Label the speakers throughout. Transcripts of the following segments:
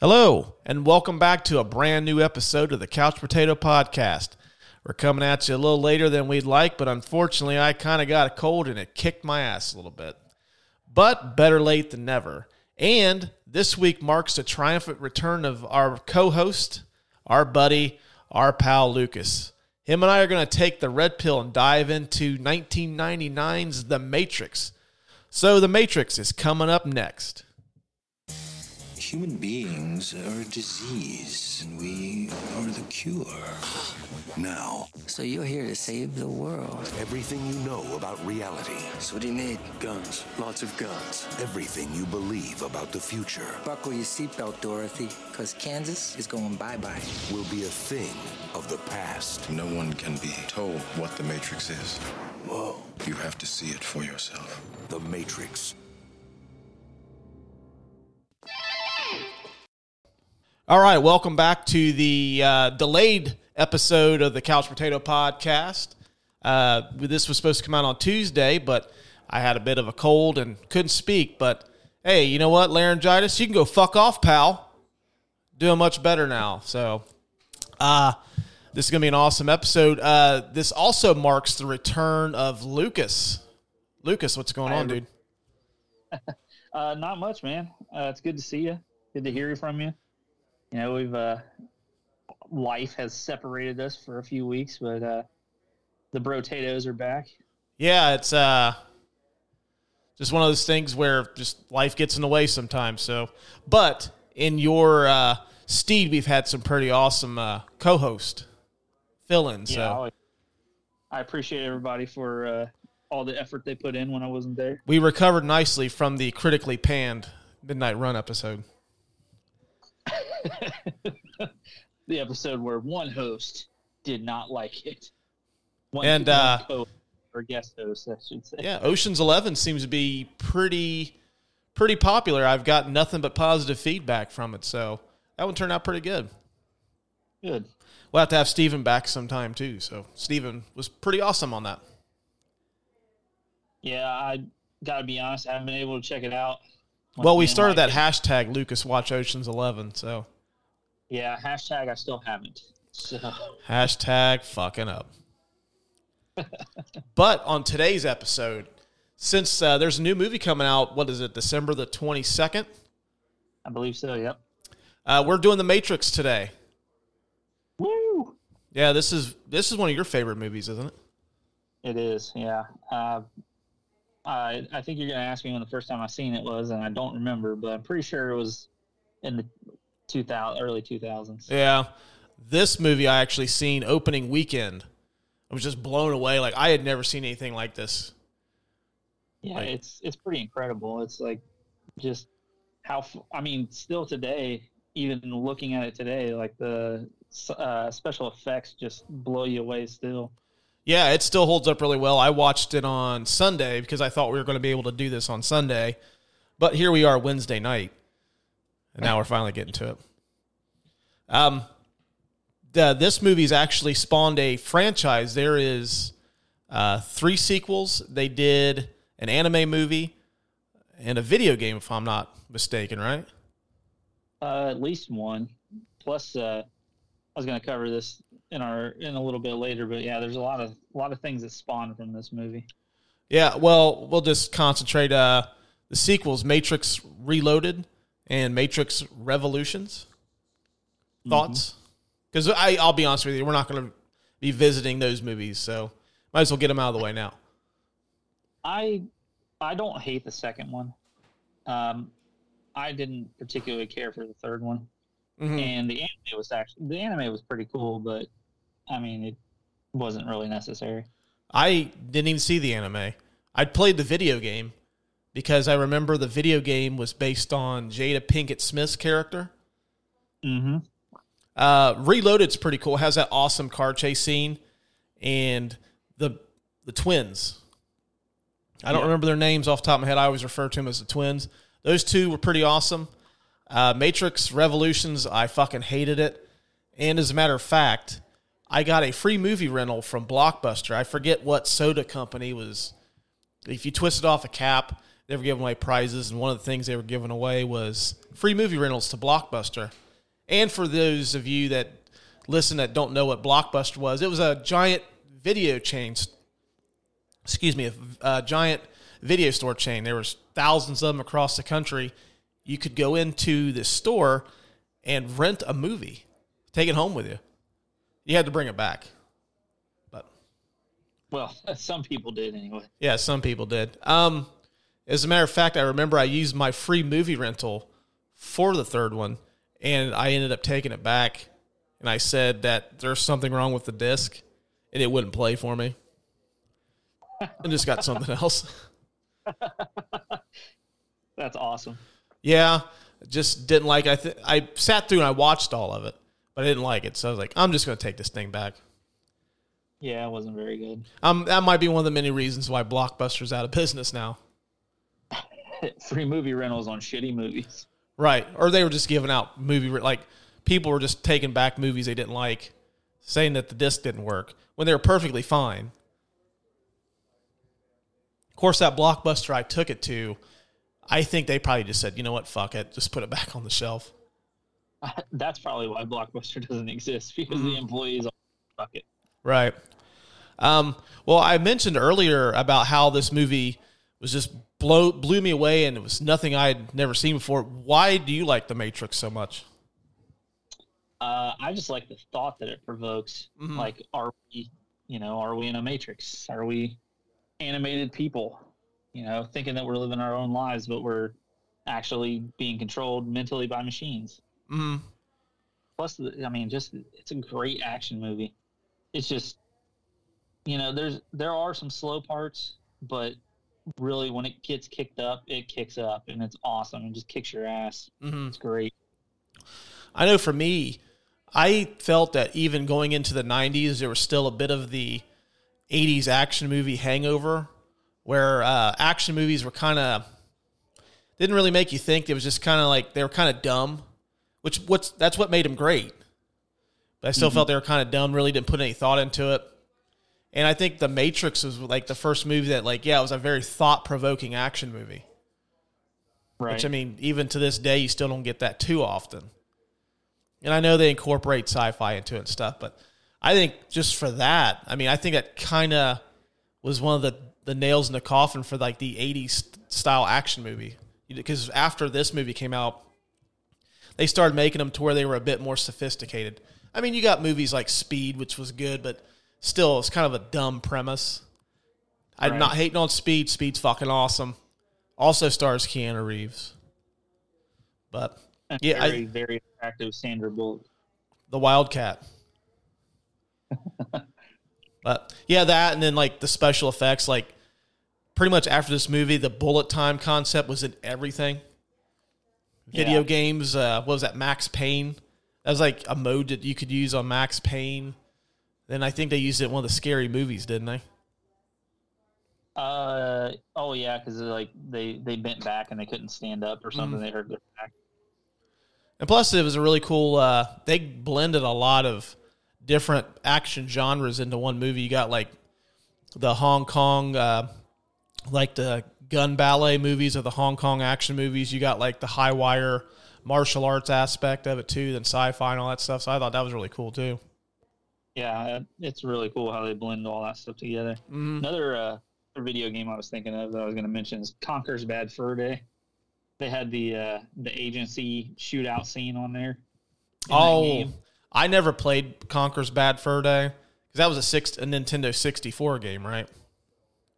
Speaker 1: Hello, and welcome back to a brand new episode of the Couch Brotato Podcast. We're coming at you a little later than we'd like, but unfortunately, I kind of got a cold and it kicked my ass a little bit. But better late than never. And this week marks the triumphant return of our co host, our buddy, our pal Lucas. Him and I are going to take the red pill and dive into 1999's The Matrix. So, The Matrix is coming up next.
Speaker 2: Human beings are a disease, and we are the cure.
Speaker 3: Now,
Speaker 4: So you're here to save the world.
Speaker 3: everything you know about reality,
Speaker 4: So what do you need?
Speaker 2: Guns, lots of guns.
Speaker 3: everything you believe about the future,
Speaker 4: Buckle your seatbelt, Dorothy, because Kansas is going bye-bye.
Speaker 3: will be a thing of the past.
Speaker 5: No one can be told what the Matrix is.
Speaker 2: Whoa.
Speaker 5: You have to see it for yourself.
Speaker 3: The Matrix.
Speaker 1: All right, welcome back to the uh, delayed episode of the Couch Brotato Podcast. Uh, this was supposed to come out on Tuesday, but I had a bit of a cold and couldn't speak. But hey, you know what, laryngitis, you can go fuck off, pal. Doing much better now. So, uh, this is gonna be an awesome episode. Uh, this also marks the return of Lucas. Lucas, what's going on, dude?
Speaker 6: Uh, not much, man. Uh, it's good to see you. Good to hear from you. You know, we've uh, life has separated us for a few weeks, but uh, the brotatoes are back.
Speaker 1: Yeah, it's uh just one of those things where just life gets in the way sometimes. So, but in your uh steed, we've had some pretty awesome uh co-host fill-in. So,
Speaker 6: Yeah, I, I appreciate everybody for uh, all the effort they put in when I wasn't there.
Speaker 1: we recovered nicely from the critically panned Midnight Run episode.
Speaker 6: The episode where one host did not like it, one,
Speaker 1: And, uh,
Speaker 6: co- or guest host, I should say.
Speaker 1: Yeah, Ocean's 11 seems to be pretty pretty popular. I've got nothing but positive feedback from it. So, that one turned out pretty good.
Speaker 6: Good.
Speaker 1: We'll have to have Steven back sometime too. So, Steven was pretty awesome on that.
Speaker 6: Yeah, I gotta be honest. I haven't been able to check it out.
Speaker 1: Well, we started that
Speaker 6: like-
Speaker 1: hashtag Lucas Watch Oceans Eleven, so
Speaker 6: Yeah, hashtag I still haven't. So
Speaker 1: hashtag fucking up. but on today's episode, since uh, there's a new movie coming out, what is it, December the twenty second?
Speaker 6: I believe so. Yep.
Speaker 1: Uh, we're doing The Matrix today.
Speaker 6: Woo!
Speaker 1: Yeah, this is this is one of your favorite movies, isn't it?
Speaker 6: It is. Yeah. Uh, I I think you're gonna ask me when the first time I seen it was, and I don't remember, but I'm pretty sure it was in the 2000 early 2000s.
Speaker 1: Yeah, this movie I actually seen opening weekend. I was just blown away. Like I had never seen anything like this.
Speaker 6: Yeah,
Speaker 1: Like-
Speaker 6: it's it's pretty incredible. It's like just how I mean, still today, even looking at it today, like the uh, special effects just blow you away. Still.
Speaker 1: Yeah, it still holds up really well. I watched it on Sunday because I thought we were going to be able to do this on Sunday. But here we are Wednesday night. And now we're finally getting to it. Um the, this movie's actually spawned a franchise. There is uh, three sequels. They did an anime movie and a video game, if I'm not mistaken, right?
Speaker 6: Uh, at least one. Plus, uh, I was going to cover this in our in a little bit later, but yeah, there's a lot of a lot of things that spawned from this movie.
Speaker 1: Yeah, well, we'll just concentrate. Uh, the sequels: Matrix Reloaded and Matrix Revolutions. Thoughts? Because I, I'll be honest with you, we're not going to be visiting those movies, so might as well get them out of the way now.
Speaker 6: I I don't hate the second one. Um, I didn't particularly care for the third one,
Speaker 1: Mhm.
Speaker 6: and the anime was actually the anime was pretty cool, but I mean it wasn't really necessary.
Speaker 1: I didn't even see the anime. I played the video game because I remember the video game was based on Jada Pinkett Smith's character.
Speaker 6: Mm-hmm.
Speaker 1: Uh, Reloaded's pretty cool. It has that awesome car chase scene, and the the twins. I don't
Speaker 6: Yeah.
Speaker 1: remember their names off the top of my head. I always refer to them as the twins. Those two were pretty awesome. Uh, Matrix Revolutions, I fucking hated it. And as a matter of fact, I got a free movie rental from Blockbuster. I forget what soda company was. If you twisted off a cap, they were giving away prizes, and one of the things they were giving away was free movie rentals to Blockbuster. And for those of you that listen that don't know what Blockbuster was, it was a giant video chain. Excuse me, a, a giant video store chain. There was thousands of them across the country. You could go into this store and rent a movie, take it home with you. You had to bring it back. But
Speaker 6: Well, some people did anyway.
Speaker 1: yeah, some people did. Um, as a matter of fact, I remember I used my free movie rental for the third one, and I ended up taking it back. And I said that there's something wrong with the disc, and it wouldn't play for me. and just got something else.
Speaker 6: That's awesome.
Speaker 1: Yeah, just didn't like. It. I th- I sat through and I watched all of it, but I didn't like it. So I was like, I'm just going to take this thing back.
Speaker 6: Yeah, it wasn't very good.
Speaker 1: Um, that might be one of the many reasons why Blockbuster's out of business now.
Speaker 6: Free movie rentals on shitty movies.
Speaker 1: Right. Or they were just giving out movie like people were just taking back movies they didn't like, saying that the disc didn't work when they were perfectly fine. Of course, that blockbuster I took it to, I think they probably just said, you know what, fuck it, just put it back on the shelf.
Speaker 6: That's probably why Blockbuster doesn't exist because the employees all fuck it.
Speaker 1: Right. Um, well, I mentioned earlier about how this movie was just blow blew me away, and it was nothing I had never seen before. Why do you like The Matrix so much?
Speaker 6: Uh, I just like the thought that it provokes. Like, are we, you know, are we in a matrix? Are we animated people? You know, thinking that we're living our own lives, but we're actually being controlled mentally by machines.
Speaker 1: Mm-hmm.
Speaker 6: Plus, I mean, just it's a great action movie. It's just, you know, there's there are some slow parts, but really when it gets kicked up, it kicks up, and it's awesome and just kicks your ass.
Speaker 1: Mm-hmm.
Speaker 6: It's great.
Speaker 1: I know for me, I felt that even going into the 90s, there was still a bit of the 80s action movie hangover where uh, action movies were kind of didn't really make you think. It was just kind of like they were kind of dumb, which what's that's what made them great. But I still felt they were kind of dumb. Really didn't put any thought into it. And I think The Matrix was like the first movie that, like, yeah, it was a very thought provoking action movie.
Speaker 6: Right.
Speaker 1: Which I mean, even to this day, you still don't get that too often. And I know they incorporate sci-fi into it and stuff, but I think just for that, I mean, I think that kind of was one of the the nails in the coffin for like the '80s style action movie. Because after this movie came out, they started making them to where they were a bit more sophisticated. I mean, you got movies like Speed, which was good, but still, it's kind of a dumb premise. I'm
Speaker 6: Right.
Speaker 1: not hating on Speed. Speed's fucking awesome. Also stars Keanu Reeves. But yeah,
Speaker 6: very,
Speaker 1: I,
Speaker 6: very attractive Sandra Bullock.
Speaker 1: the Wildcat. but yeah, that and then like the special effects, like pretty much after this movie, the bullet time concept was in everything. Video
Speaker 6: Yeah.
Speaker 1: games, uh, what was that? Max Payne. That was like a mode that you could use on Max Payne. Then I think they used it in one of the scary movies, didn't they?
Speaker 6: Uh oh yeah, because like they they bent back and they couldn't stand up or
Speaker 1: Mm.
Speaker 6: something. They hurt their back.
Speaker 1: And plus, it was a really cool. Uh, they blended a lot of different action genres into one movie. You got like the Hong Kong, uh, like the gun ballet movies or the Hong Kong action movies. You got like the high wire martial arts aspect of it too, then sci-fi and all that stuff. So I thought that was really cool too.
Speaker 6: Yeah, it's really cool how they blend all that stuff together.
Speaker 1: Mm-hmm.
Speaker 6: Another uh, video game I was thinking of that I was going to mention is Conker's Bad Fur Day. They had the uh, the agency shootout scene on there.
Speaker 1: Oh. I never played Conker's Bad Fur Day because that was a six a Nintendo sixty four game, right?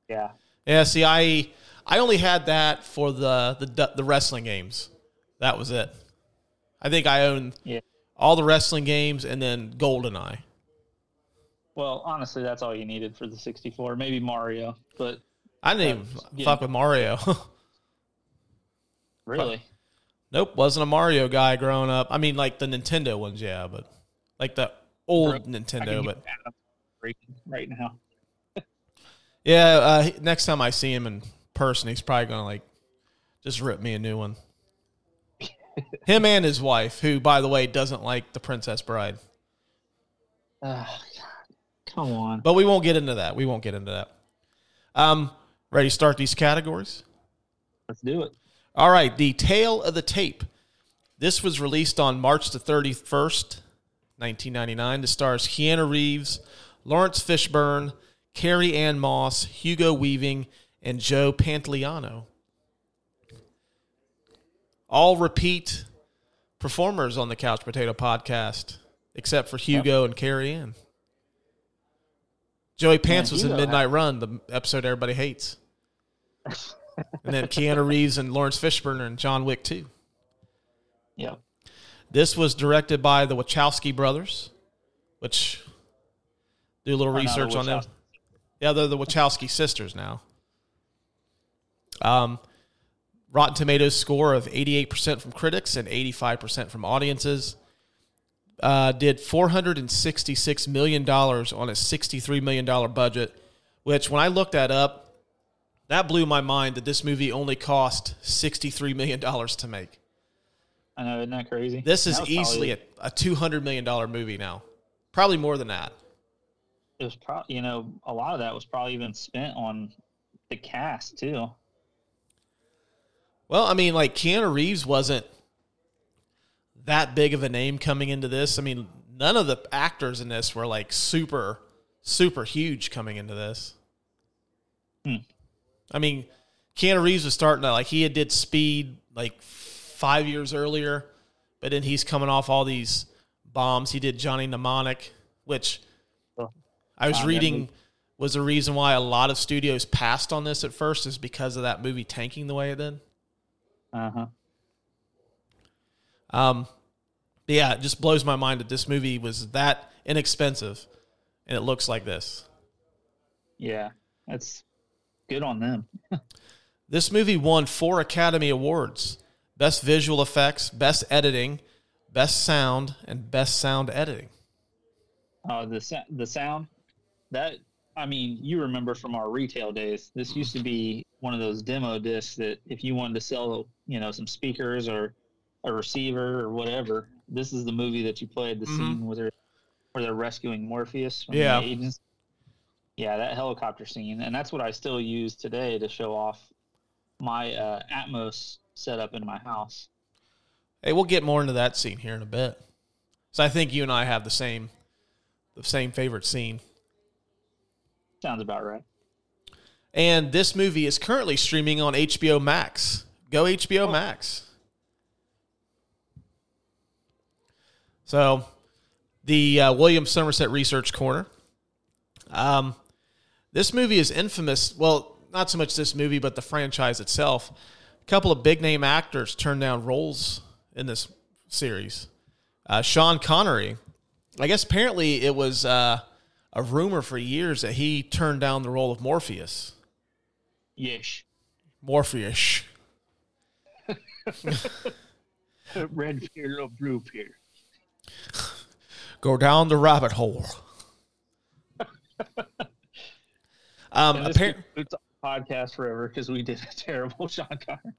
Speaker 6: yeah,
Speaker 1: Yeah, see, I I only had that for the the the wrestling games. That was it. I think I owned
Speaker 6: yeah.
Speaker 1: all the wrestling games and then GoldenEye.
Speaker 6: Well, honestly, that's all you needed for the 64. Maybe Mario, but
Speaker 1: I didn't even
Speaker 6: yeah.
Speaker 1: fuck with Mario.
Speaker 6: really,
Speaker 1: nope, wasn't a Mario guy growing up. I mean, like the Nintendo ones, yeah, but like the old
Speaker 6: I
Speaker 1: Nintendo. But
Speaker 6: get Adam breaking right now.
Speaker 1: yeah, uh, next time I see him in person, he's probably gonna like just rip me a new one. him and his wife, who by the way doesn't like the Princess Bride.
Speaker 6: Oh, God. Come on.
Speaker 1: But we won't get into that. We won't get into that. Um, ready to start these categories?
Speaker 6: Let's do it.
Speaker 1: All right, the tale of the tape. This was released on March the 31st, 1999. The stars Keanu Reeves, Laurence Fishburne, Carrie Ann Moss, Hugo Weaving, and Joe Pantoliano. All repeat performers on the Couch Brotato podcast, except for Hugo and Carrie Ann. Joey Pants was in Midnight Run, the episode everybody hates. and then Keanu Reeves and Laurence Fishburne and John Wick too.
Speaker 6: Yeah.
Speaker 1: This was directed by the Wachowski brothers, which do a little
Speaker 6: know the
Speaker 1: research on them. Yeah, they're the Wachowski sisters now. Um, Rotten Tomatoes score of 88% from critics and 85% from audiences. Uh, did $466 million on a $63 million budget, which when I looked that up, that blew my mind that this movie only cost $63 million to make.
Speaker 6: I know, isn't that crazy?
Speaker 1: This is easily a, a two hundred million dollar movie now, probably more than that.
Speaker 6: It was probably, you know, a lot of that was probably even spent on the cast too.
Speaker 1: Well, I mean, like Keanu Reeves wasn't that big of a name coming into this. I mean, none of the actors in this were like super, super huge coming into this.
Speaker 6: Hmm.
Speaker 1: I mean, Keanu Reeves was starting to like he had did Speed like five years earlier, but then he's coming off all these bombs. He did Johnny Mnemonic, which
Speaker 6: Oh.
Speaker 1: I was
Speaker 6: Ah,
Speaker 1: reading was the reason why a lot of studios passed on this at first is because of that movie tanking the way it did.
Speaker 6: Uh huh.
Speaker 1: Um, but yeah, it just blows my mind that this movie was that inexpensive, and it looks like this.
Speaker 6: Yeah, that's good on them.
Speaker 1: This movie won four Academy Awards: Best Visual Effects, Best Editing, Best Sound, and Best Sound Editing.
Speaker 6: Uh, the the sound that I mean, you remember from our retail days. This used to be one of those demo discs that if you wanted to sell, you know, some speakers or a receiver or whatever, this is the movie that you played. The scene where they're where they're rescuing Morpheus from
Speaker 1: Yeah.
Speaker 6: the agents. Yeah, that helicopter scene, and that's what I still use today to show off my uh, Atmos setup in my house.
Speaker 1: Hey, we'll get more into that scene here in a bit. So I think you and I have the same, the same favorite scene.
Speaker 6: Sounds about right.
Speaker 1: And this movie is currently streaming on HBO Max. Go HBO Max. So, the uh, William Somerset Research Corner. Um, this movie is infamous. Well, not so much this movie, but the franchise itself. A couple of big name actors turned down roles in this series. Uh, Sean Connery. I guess apparently it was uh, a rumor for years that he turned down the role of Morpheus.
Speaker 6: Yes.
Speaker 1: Morpheus.
Speaker 6: Red peer, little blue peer.
Speaker 1: Go down the rabbit hole. um,
Speaker 6: And this
Speaker 1: appar-
Speaker 6: concludes our podcast forever because we did a terrible Sean Connery.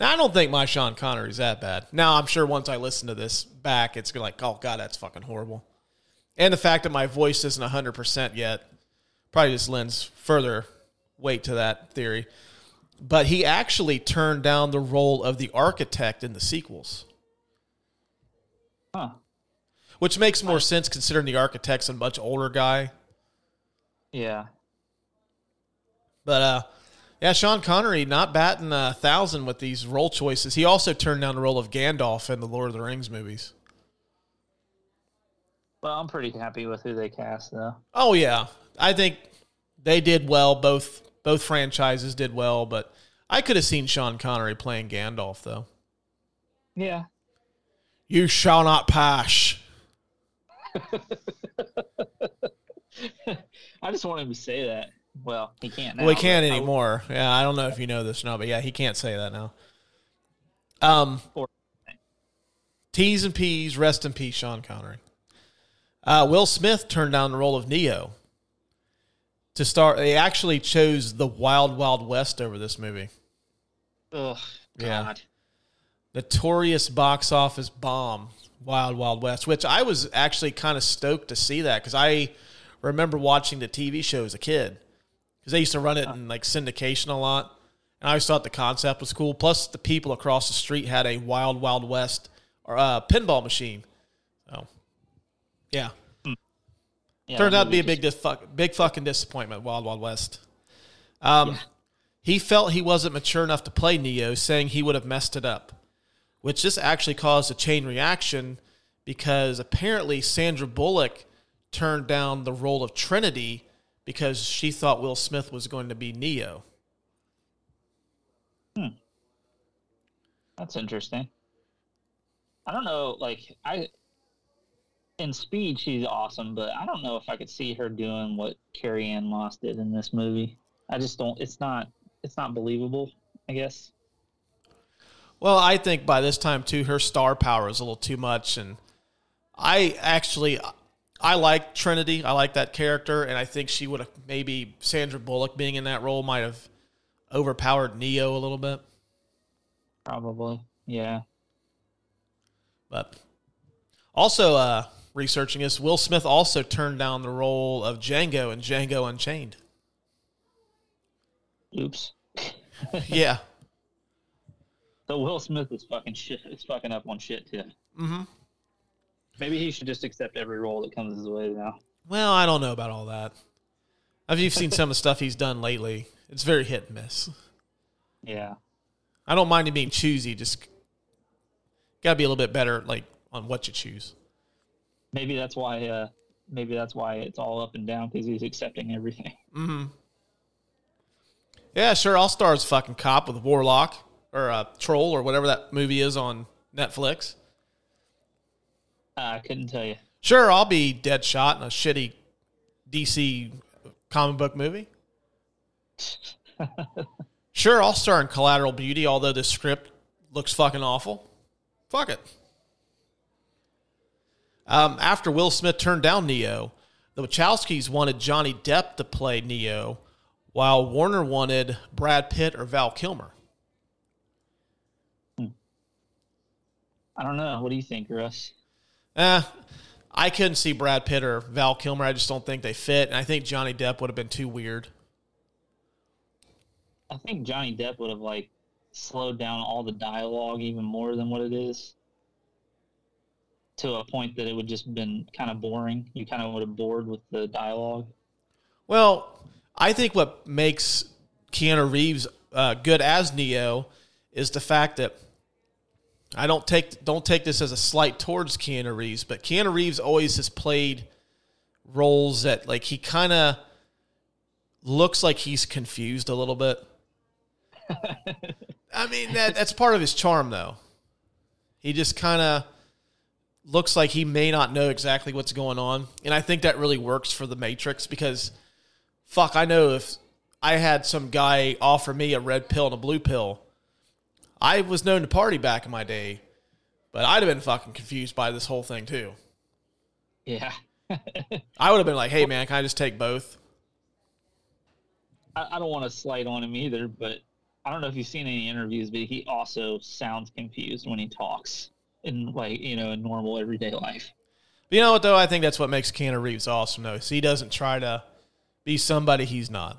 Speaker 1: now, I don't think my Sean Connery is that bad. Now, I'm sure once I listen to this back, it's gonna like, oh god, that's fucking horrible. And the fact that my voice isn't 100 percent yet probably just lends further weight to that theory. But he actually turned down the role of the architect in the sequels,
Speaker 6: Huh.
Speaker 1: Which makes more sense considering the architect's a much older guy.
Speaker 6: Yeah.
Speaker 1: But uh, yeah, Sean Connery not batting a thousand with these role choices. He also turned down the role of Gandalf in the Lord of the Rings movies.
Speaker 6: Well, I'm pretty happy with who they cast, though.
Speaker 1: Oh yeah, I think they did well. Both both franchises did well, but I could have seen Sean Connery playing Gandalf though.
Speaker 6: Yeah.
Speaker 1: You shall not pass.
Speaker 6: I just want him to say that. Well, he can't now.
Speaker 1: well, he can't
Speaker 6: but I-
Speaker 1: anymore. Yeah, I don't know if you know this or not, but yeah, he can't say that now. Um,
Speaker 6: Or-
Speaker 1: T's and P's, rest in peace, Sean Connery. Uh, Will Smith turned down the role of Neo to start. They actually chose the Wild Wild West over this movie.
Speaker 6: Ugh,
Speaker 1: Yeah.
Speaker 6: God.
Speaker 1: Notorious box office bomb, Wild Wild West, which I was actually kind of stoked to see that because I remember watching the TV show as a kid because they used to run it in like syndication a lot, And I always thought the concept was cool. Plus, the people across the street had a Wild Wild West or uh, pinball machine. So, yeah,
Speaker 6: Yeah,
Speaker 1: turned out to be a
Speaker 6: movie
Speaker 1: big, dis- fuck, big fucking disappointment. Wild Wild West. Um, he felt he wasn't mature enough to play Neo, saying he would have messed it up, which this actually caused a chain reaction because apparently Sandra Bullock turned down the role of Trinity because she thought Will Smith was going to be Neo. Hmm.
Speaker 6: That's interesting. I don't know, like I in speed she's awesome, but I don't know if I could see her doing what Carrie Ann Moss did in this movie. I just don't it's not it's not believable, I guess.
Speaker 1: Well, I think by this time too, her star power is a little too much, and I actually I like Trinity. I like that character, and I think she would have maybe Sandra Bullock being in that role might have overpowered Neo a little bit.
Speaker 6: Probably. Yeah.
Speaker 1: But also, uh, researching this, Will Smith also turned down the role of Django in Django Unchained.
Speaker 6: Oops.
Speaker 1: yeah,
Speaker 6: So Will Smith is fucking shit is fucking up on shit too. Mm-hmm. Maybe he should just accept every role that comes his way now.
Speaker 1: well, I don't know about all that. Have you've seen some of the stuff he's done lately? It's very hit and miss.
Speaker 6: Yeah.
Speaker 1: I don't mind him being choosy. Just got to be a little bit better, like on what you choose.
Speaker 6: Maybe that's why uh maybe that's why it's all up and down because he's accepting everything. Mhm.
Speaker 1: Yeah, sure. I'll star as fucking cop with a Warlock or uh, Troll or whatever that movie is on Netflix.
Speaker 6: I couldn't tell you.
Speaker 1: Sure, I'll be Deadshot in a shitty DC comic book movie. sure, I'll star in Collateral Beauty, although the script looks fucking awful. Fuck it. Um, after Will Smith turned down Neo, the Wachowskis wanted Johnny Depp to play Neo, while Warner wanted Brad Pitt or Val Kilmer.
Speaker 6: I don't know. What do you think, Russ?
Speaker 1: Eh, I couldn't see Brad Pitt or Val Kilmer. I just don't think they fit, and I think Johnny Depp would have been too weird.
Speaker 6: I think Johnny Depp would have like slowed down all the dialogue even more than what it is. To a point that it would just been kind of boring. You kind of would have bored with the dialogue.
Speaker 1: Well, I think what makes Keanu Reeves uh, good as Neo is the fact that I don't take don't take this as a slight towards Keanu Reeves, but Keanu Reeves always has played roles that like he kind of looks like he's confused a little bit. I mean that that's part of his charm though. He just kind of looks like he may not know exactly what's going on, and I think that really works for the Matrix because fuck, I know if I had some guy offer me a red pill and a blue pill, I was known to party back in my day, but I'd have been fucking confused by this whole thing too.
Speaker 6: Yeah.
Speaker 1: I would have been like, "Hey man, can I just take both?"
Speaker 6: I, I don't want to slight on him either, but I don't know if you've seen any interviews, but he also sounds confused when he talks in like you know in normal everyday life.
Speaker 1: But you know what though? I think that's what makes Keanu Reeves awesome though. So he doesn't try to be somebody he's not.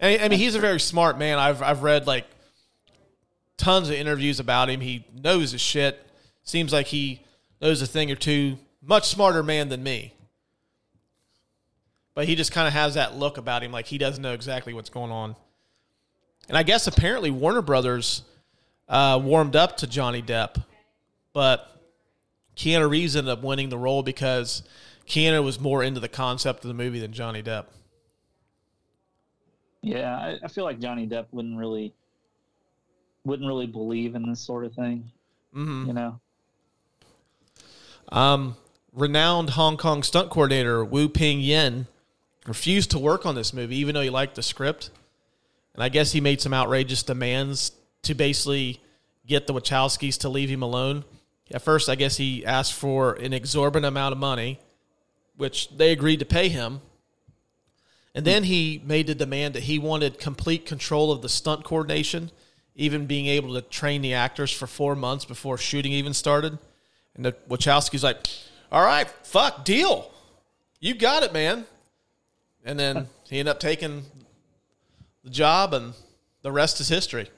Speaker 1: And I mean, he's a very smart man. I've I've read like tons of interviews about him. He knows his shit. Seems like he knows a thing or two. Much smarter man than me. But he just kind of has that look about him, like he doesn't know exactly what's going on. And I guess apparently Warner Brothers uh, warmed up to Johnny Depp, but Keanu Reeves ended up winning the role because Keanu was more into the concept of the movie than Johnny Depp.
Speaker 6: Yeah, I, I feel like Johnny Depp wouldn't really wouldn't really believe in this sort of thing. Mm-hmm. You know.
Speaker 1: Um, renowned Hong Kong stunt coordinator Wu Ping Yen refused to work on this movie, even though he liked the script. And I guess he made some outrageous demands to basically get the Wachowskis to leave him alone. At first, I guess he asked for an exorbitant amount of money, which they agreed to pay him. And then he made the demand that he wanted complete control of the stunt coordination, even being able to train the actors for four months before shooting even started. And the Wachowski's like, all right, fuck, deal. You got it, man. And then he ended up taking the job, and the rest is history.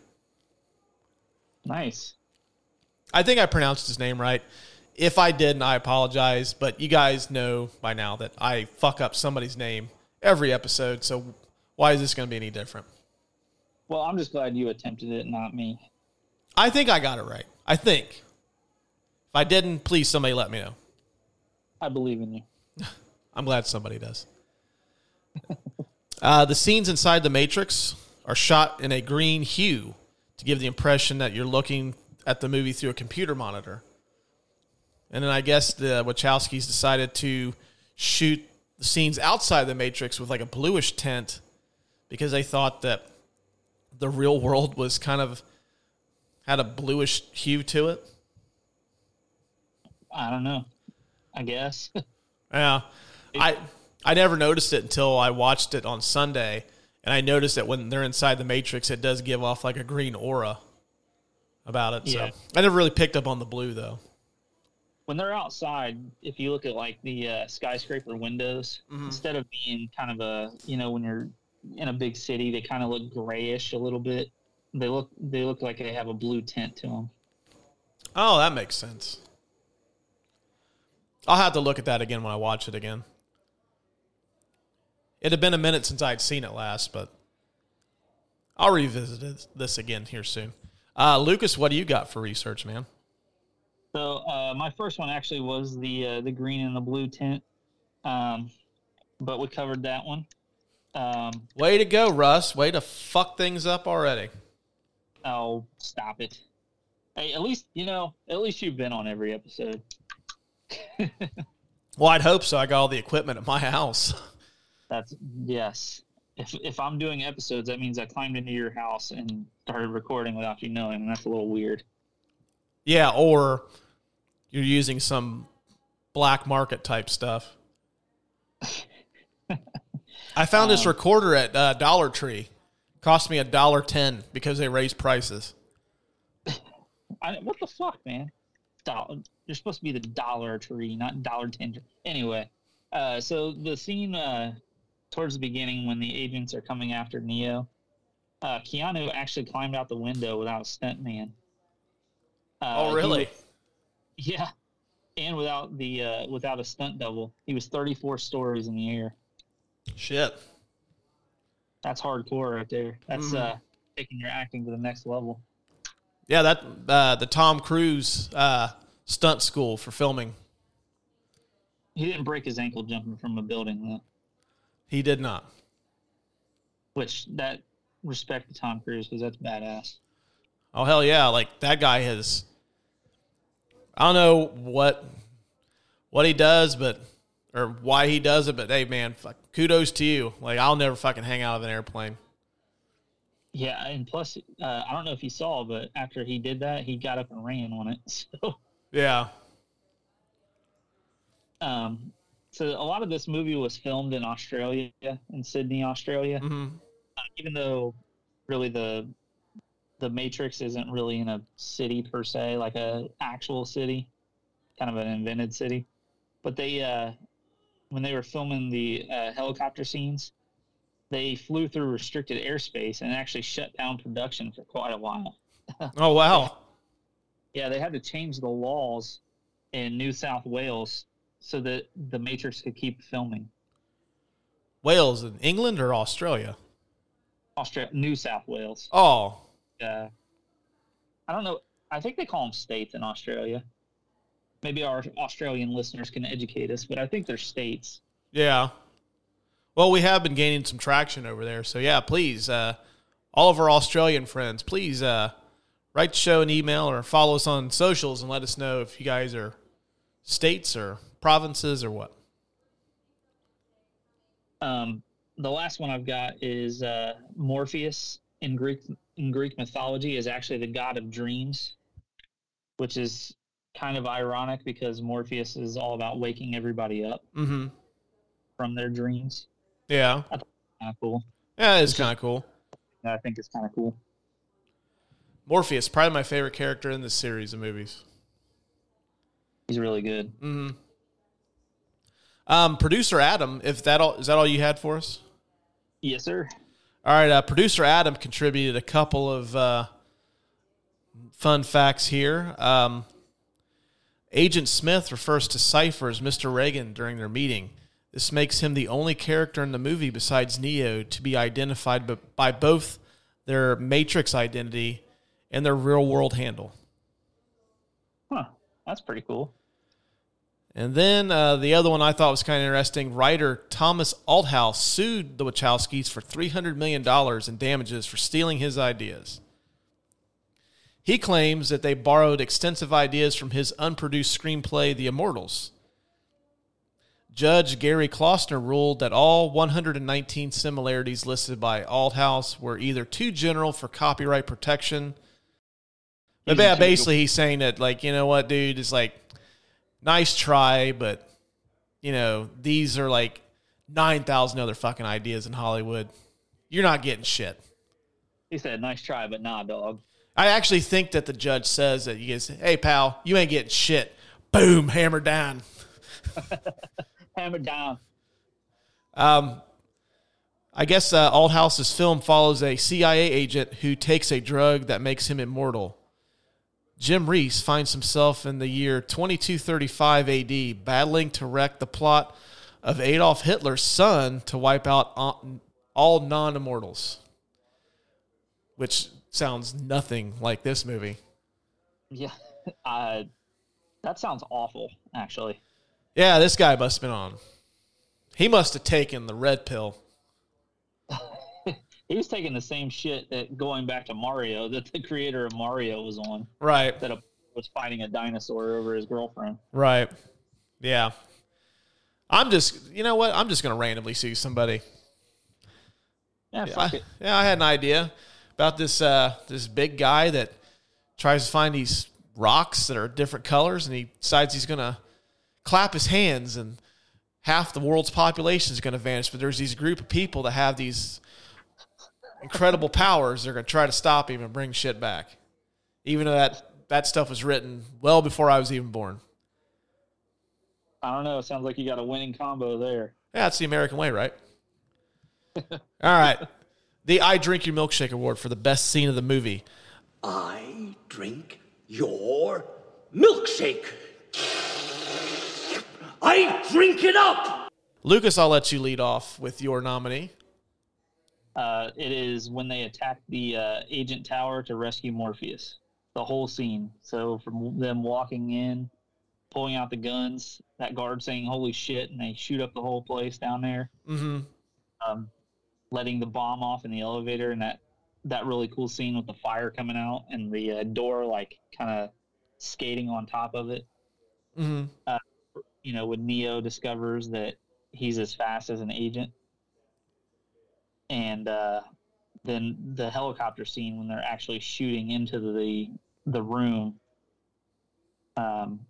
Speaker 6: Nice.
Speaker 1: I think I pronounced his name right. If I didn't, I apologize. But you guys know by now that I fuck up somebody's name every episode. So why is this going to be any different?
Speaker 6: Well, I'm just glad you attempted it, not me.
Speaker 1: I think I got it right. I think. If I didn't, please somebody let me know.
Speaker 6: I believe in you.
Speaker 1: I'm glad somebody does. uh, the scenes inside the Matrix are shot in a green hue to give the impression that you're looking at the movie through a computer monitor. And then I guess the Wachowskis decided to shoot the scenes outside the Matrix with like a bluish tint because they thought that the real world was kind of had a bluish hue to it.
Speaker 6: I don't know. I guess.
Speaker 1: Yeah. I I never noticed it until I watched it on Sunday and I noticed that when they're inside the matrix it does give off like a green aura about it.
Speaker 6: Yeah.
Speaker 1: So I never really picked up on the blue though.
Speaker 6: when they're outside, if you look at like the uh, skyscraper windows, instead of being kind of a you know when you're in a big city, they kind of look grayish a little bit. They look they look like they have a blue tint to them.
Speaker 1: Oh, that makes sense. I'll have to look at that again when I watch it again. It had been a minute since I'd seen it last, but I'll revisit it- this again here soon. Uh, Lucas, what do you got for research, man?
Speaker 6: So uh, my first one actually was the uh, the green and the blue tint, um, but we covered that one. Um,
Speaker 1: Way to go, Russ. Way to fuck things up already.
Speaker 6: oh, stop it! Hey, at least you know. At least you've been on every episode.
Speaker 1: Well, I'd hope so. I got all the equipment at my house.
Speaker 6: That's yes. If if I'm doing episodes, that means I climbed into your house and started recording without you knowing, and that's a little weird.
Speaker 1: Yeah, or you're using some black market type stuff. I found this recorder at uh, Dollar Tree. Cost me a dollar ten because they raised prices.
Speaker 6: I, what the fuck, man? Dollar. You're supposed to be the Dollar Tree, not Dollar Tender. Anyway, uh, so the scene uh, towards the beginning when the agents are coming after Neo, uh, Keanu actually climbed out the window without a stunt man. Uh,
Speaker 1: oh, really?
Speaker 6: was- yeah, and without the uh, without a stunt double, he was 34 stories in the air.
Speaker 1: Shit.
Speaker 6: That's hardcore right there. That's
Speaker 1: Mhm.
Speaker 6: uh, taking your acting to the next level.
Speaker 1: Yeah, that uh, the Tom Cruise uh, stunt school for filming.
Speaker 6: He didn't break his ankle jumping from a building, though.
Speaker 1: He did not.
Speaker 6: Which that respect to Tom Cruise because that's badass.
Speaker 1: Oh hell yeah! Like that guy has. I don't know what what he does, but or why he does it, but hey man, fuck, kudos to you. Like I'll never fucking hang out of an airplane.
Speaker 6: Yeah, and plus, uh, I don't know if you saw, but after he did that, he got up and ran on it. So,
Speaker 1: Yeah.
Speaker 6: um, so a lot of this movie was filmed in Australia, in Sydney, Australia.
Speaker 1: hmm
Speaker 6: Uh, even though really the the Matrix isn't really in a city per se, like a actual city, kind of an invented city. But they, uh, when they were filming the uh, helicopter scenes, they flew through restricted airspace and actually shut down production for quite a while.
Speaker 1: Oh wow.
Speaker 6: Yeah, they had to change the laws in New South Wales so that the Matrix could keep filming.
Speaker 1: Wales in England or Australia?
Speaker 6: Australia, New South Wales.
Speaker 1: Oh,
Speaker 6: uh, I don't know. I think they call them states in Australia. Maybe our Australian listeners can educate us, but I think they're states.
Speaker 1: yeah. Well, we have been gaining some traction over there, so yeah. Please, uh, all of our Australian friends, please uh, write the show an email or follow us on socials and let us know if you guys are states or provinces or what.
Speaker 6: Um, the last one I've got is uh, Morpheus in Greek in Greek mythology is actually the god of dreams, which is kind of ironic because Morpheus is all about waking everybody up
Speaker 1: Mm-hmm.
Speaker 6: from their dreams.
Speaker 1: Yeah.
Speaker 6: Kind of cool.
Speaker 1: Yeah, it's kind of cool.
Speaker 6: I think it's kind of cool.
Speaker 1: Morpheus, probably my favorite character in this series of movies.
Speaker 6: He's really good.
Speaker 1: Mm-hmm. Um, producer Adam, if that all is that all you had for us?
Speaker 6: Yes, sir.
Speaker 1: All right, uh, producer Adam contributed a couple of uh, fun facts here. Um, Agent Smith refers to Cypher as Mr. Reagan during their meeting. This makes him the only character in the movie besides Neo to be identified by both their Matrix identity and their real world handle.
Speaker 6: Huh. That's pretty cool.
Speaker 1: And then uh, the other one I thought was kind of interesting. Writer Thomas Althouse sued the Wachowskis for $300 million in damages for stealing his ideas. He claims that they borrowed extensive ideas from his unproduced screenplay, The Immortals. Judge Gary Klausner ruled that all 119 similarities listed by Althouse were either too general for copyright protection. But yeah, basically, he's saying that, like, you know what, dude, it's like, nice try, but, you know, these are like 9,000 other fucking ideas in Hollywood. You're not getting shit.
Speaker 6: He said, "Nice try, but nah, dog."
Speaker 1: I actually think that the judge says that you guys, hey, pal, you ain't getting shit. Boom, hammer down.
Speaker 6: Hammer down.
Speaker 1: Um, I guess uh, Althouse's film follows a CIA agent who takes a drug that makes him immortal. Jim Reese finds himself in the year 2235 AD battling to wreck the plot of Adolf Hitler's son to wipe out all- all non immortals, which sounds nothing like this movie.
Speaker 6: Yeah. Uh, that sounds awful. Actually.
Speaker 1: Yeah, this guy must have been on. He must have taken the red pill.
Speaker 6: He was taking the same shit that going back to Mario that the creator of Mario was on.
Speaker 1: Right.
Speaker 6: That was fighting a dinosaur over his girlfriend.
Speaker 1: Right. Yeah. I'm just, you know what? I'm just going to randomly sue somebody.
Speaker 6: Yeah,
Speaker 1: I,
Speaker 6: it.
Speaker 1: yeah, I had an idea about this uh, this big guy that tries to find these rocks that are different colors, and he decides he's going to clap his hands, and half the world's population is going to vanish. But there's these group of people that have these incredible powers. They're going to try to stop him and bring shit back, even though that that stuff was written well before I was even born.
Speaker 6: I don't know. It sounds like you got a winning combo there.
Speaker 1: Yeah, that's the American way, right? All right. The I Drink Your Milkshake Award for the best scene of the movie.
Speaker 7: I drink your milkshake. I drink it up.
Speaker 1: Lucas, I'll let you lead off with your nominee.
Speaker 6: Uh, it is when they attack the uh, agent tower to rescue Morpheus. The whole scene. So from them walking in, pulling out the guns, that guard saying "Holy shit!" and they shoot up the whole place down there.
Speaker 1: Mm-hmm.
Speaker 6: Um, letting the bomb off in the elevator, and that that really cool scene with the fire coming out and the uh, door like kind of skating on top of it.
Speaker 1: Mm-hmm.
Speaker 6: you know, when Neo discovers that he's as fast as an agent. And uh, then the helicopter scene when they're actually shooting into the the room um,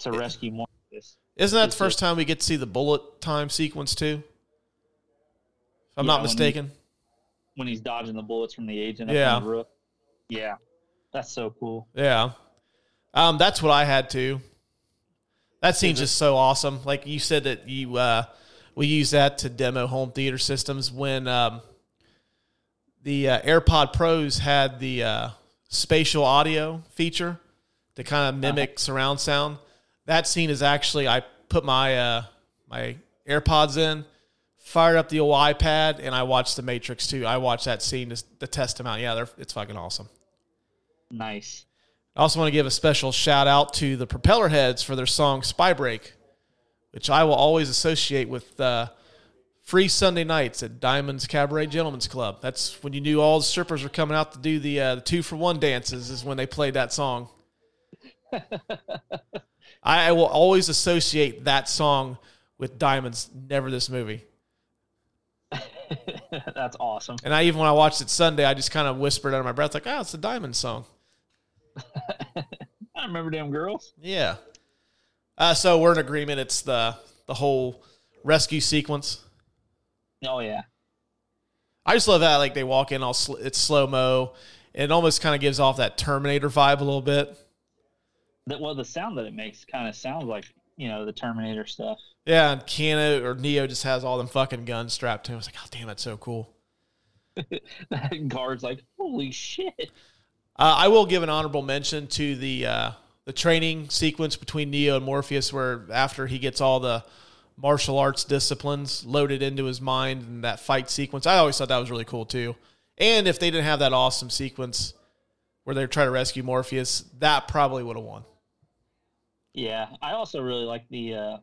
Speaker 6: to rescue Morpheus.
Speaker 1: Isn't that the first time we get to see the bullet time sequence too? If I'm
Speaker 6: Yeah,
Speaker 1: not
Speaker 6: when he-
Speaker 1: mistaken.
Speaker 6: When he's dodging the bullets from the agent. Up
Speaker 1: Yeah.
Speaker 6: on the roof. Yeah. That's so cool.
Speaker 1: Yeah. Um, that's what I had too. That scene's just so awesome. Like you said that you uh, we use that to demo home theater systems when um, the uh, AirPod Pros had the uh, spatial audio feature to kind of mimic surround sound. That scene is actually I put my uh, my AirPods in, fired up the old iPad, and I watched The Matrix too. I watched that scene to, to test them out. Yeah, they're, it's fucking awesome.
Speaker 6: Nice.
Speaker 1: I also want to give a special shout out to the Propellerheads for their song Spybreak, which I will always associate with uh, free Sunday nights at Diamond's Cabaret Gentlemen's Club. That's when you knew all the strippers were coming out to do the, uh, the two for one dances, is when they played that song. I, I will always associate that song with Diamonds, never this movie.
Speaker 6: That's awesome.
Speaker 1: And I even when I watched it Sunday, I just kind of whispered under my breath, like, oh, it's the Diamond song.
Speaker 6: I remember them girls.
Speaker 1: Yeah. Uh, so we're in agreement. It's the the whole rescue sequence.
Speaker 6: Oh yeah.
Speaker 1: I just love that. Like they walk in, all sl- it's slow mo. It almost kind of gives off that Terminator vibe a little bit.
Speaker 6: That well, the sound that it makes kind of sounds like you know the Terminator stuff.
Speaker 1: Yeah, and Keanu or Neo just has all them fucking guns strapped to him. It's like, oh damn, that's so cool.
Speaker 6: that guard's like, holy shit.
Speaker 1: Uh, I will give an honorable mention to the uh, the training sequence between Neo and Morpheus, where after he gets all the martial arts disciplines loaded into his mind and that fight sequence, I always thought that was really cool too. And if they didn't have that awesome sequence where they're trying to rescue Morpheus, that probably would have won.
Speaker 6: Yeah, I also really like the uh,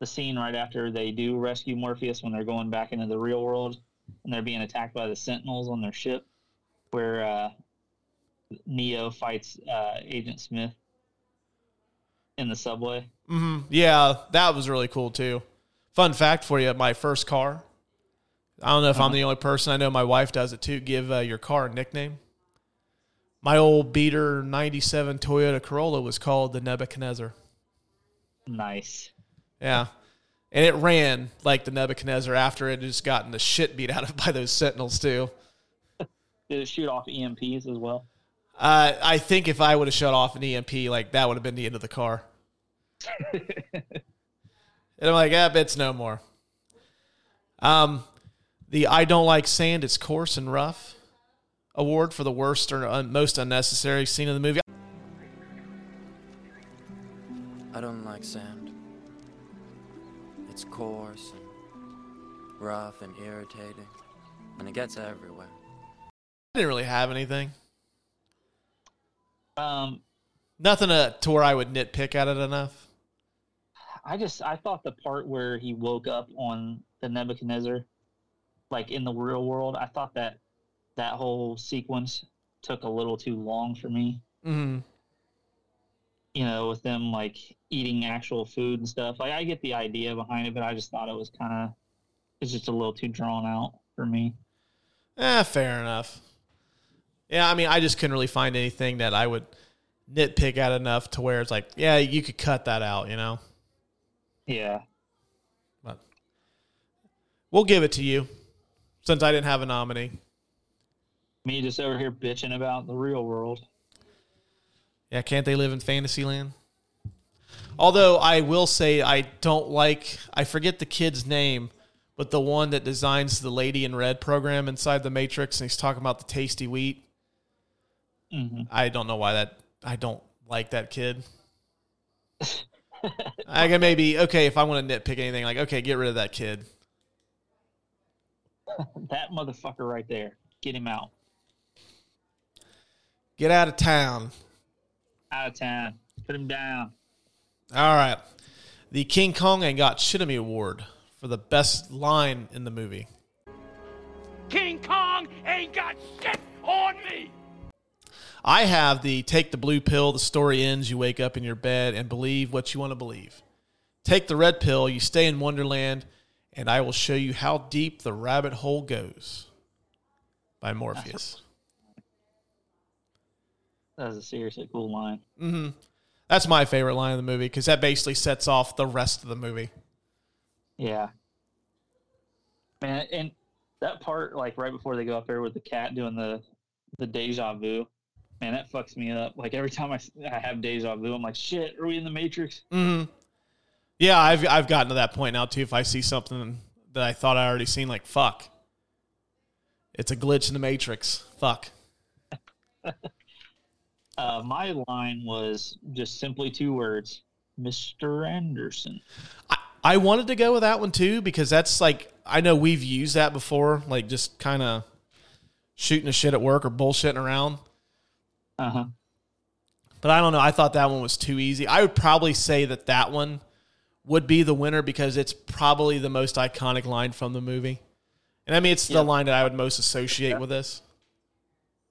Speaker 6: the scene right after they do rescue Morpheus when they're going back into the real world and they're being attacked by the Sentinels on their ship, where uh, Neo fights uh, Agent Smith in the subway.
Speaker 1: hmm Yeah, that was really cool too. Fun fact for you: my first car. I don't know if I'm the only person. I know my wife does it too. Give uh, your car a nickname. My old beater '97 Toyota Corolla was called the Nebuchadnezzar.
Speaker 6: Nice.
Speaker 1: Yeah, and it ran like the Nebuchadnezzar after it had just gotten the shit beat out of it by those Sentinels too.
Speaker 6: Did it shoot off EMPs as well?
Speaker 1: Uh, I think if I would have shut off an EMP, like that would have been the end of the car. and I'm like, ah, it's no more. Um, the I don't like sand. It's coarse and rough. Award for the worst or un- most unnecessary scene in the movie.
Speaker 8: I don't like sand. It's coarse and rough and irritating, and it gets everywhere.
Speaker 1: I didn't really have anything.
Speaker 6: Um,
Speaker 1: Nothing to, to where I would nitpick at it enough.
Speaker 6: I just I thought the part where he woke up on the Nebuchadnezzar, like in the real world, I thought that that whole sequence took a little too long for me.
Speaker 1: Mm-hmm.
Speaker 6: You know, with them like eating actual food and stuff. Like I get the idea behind it, but I just thought it was kind of it's just a little too drawn out for me.
Speaker 1: Eh, fair enough. Yeah, I mean, I just couldn't really find anything that I would nitpick at enough to where it's like, yeah, you could cut that out, you know?
Speaker 6: Yeah.
Speaker 1: But we'll give it to you since I didn't have a nominee.
Speaker 6: Me just over here bitching about the real world.
Speaker 1: Yeah, can't they live in Fantasyland? Although I will say I don't like, I forget the kid's name, but the one that designs the Lady in Red program inside the Matrix, and he's talking about the tasty wheat.
Speaker 6: hmm
Speaker 1: I don't know why that, I don't like that kid. I can maybe, okay, if I want to nitpick anything, like, okay, get rid of that kid.
Speaker 6: That motherfucker right there. Get him out.
Speaker 1: Get out of town.
Speaker 6: Out of town. Put him down.
Speaker 1: All right. The King Kong and got Shitamy Award for the best line in the movie.
Speaker 7: King Kong ain't got shit on me!
Speaker 1: I have the take the blue pill, the story ends, you wake up in your bed and believe what you want to believe. Take the red pill, you stay in Wonderland, and I will show you how deep the rabbit hole goes. By Morpheus.
Speaker 6: That was a seriously cool line.
Speaker 1: Mm-hmm. That's my favorite line of the movie because that basically sets off the rest of the movie.
Speaker 6: Yeah. Man, and that part, like right before they go up there with the cat doing the the deja vu, man, that fucks me up. Like every time I, I have deja vu, I'm like, shit, are we in the Matrix?
Speaker 1: Mm-hmm. Yeah, I've I've gotten to that point now too. If I see something that I thought I already seen, like fuck, it's a glitch in the Matrix. Fuck.
Speaker 6: Uh, my line was just simply two words, Mr. Anderson.
Speaker 1: I, I wanted to go with that one too because that's like I know we've used that before, like just kind of shooting a shit at work or bullshitting around.
Speaker 6: Uh huh.
Speaker 1: But I don't know. I thought that one was too easy. I would probably say that that one would be the winner because it's probably the most iconic line from the movie. And I mean, it's
Speaker 6: Yeah.
Speaker 1: the line that I would most associate with this.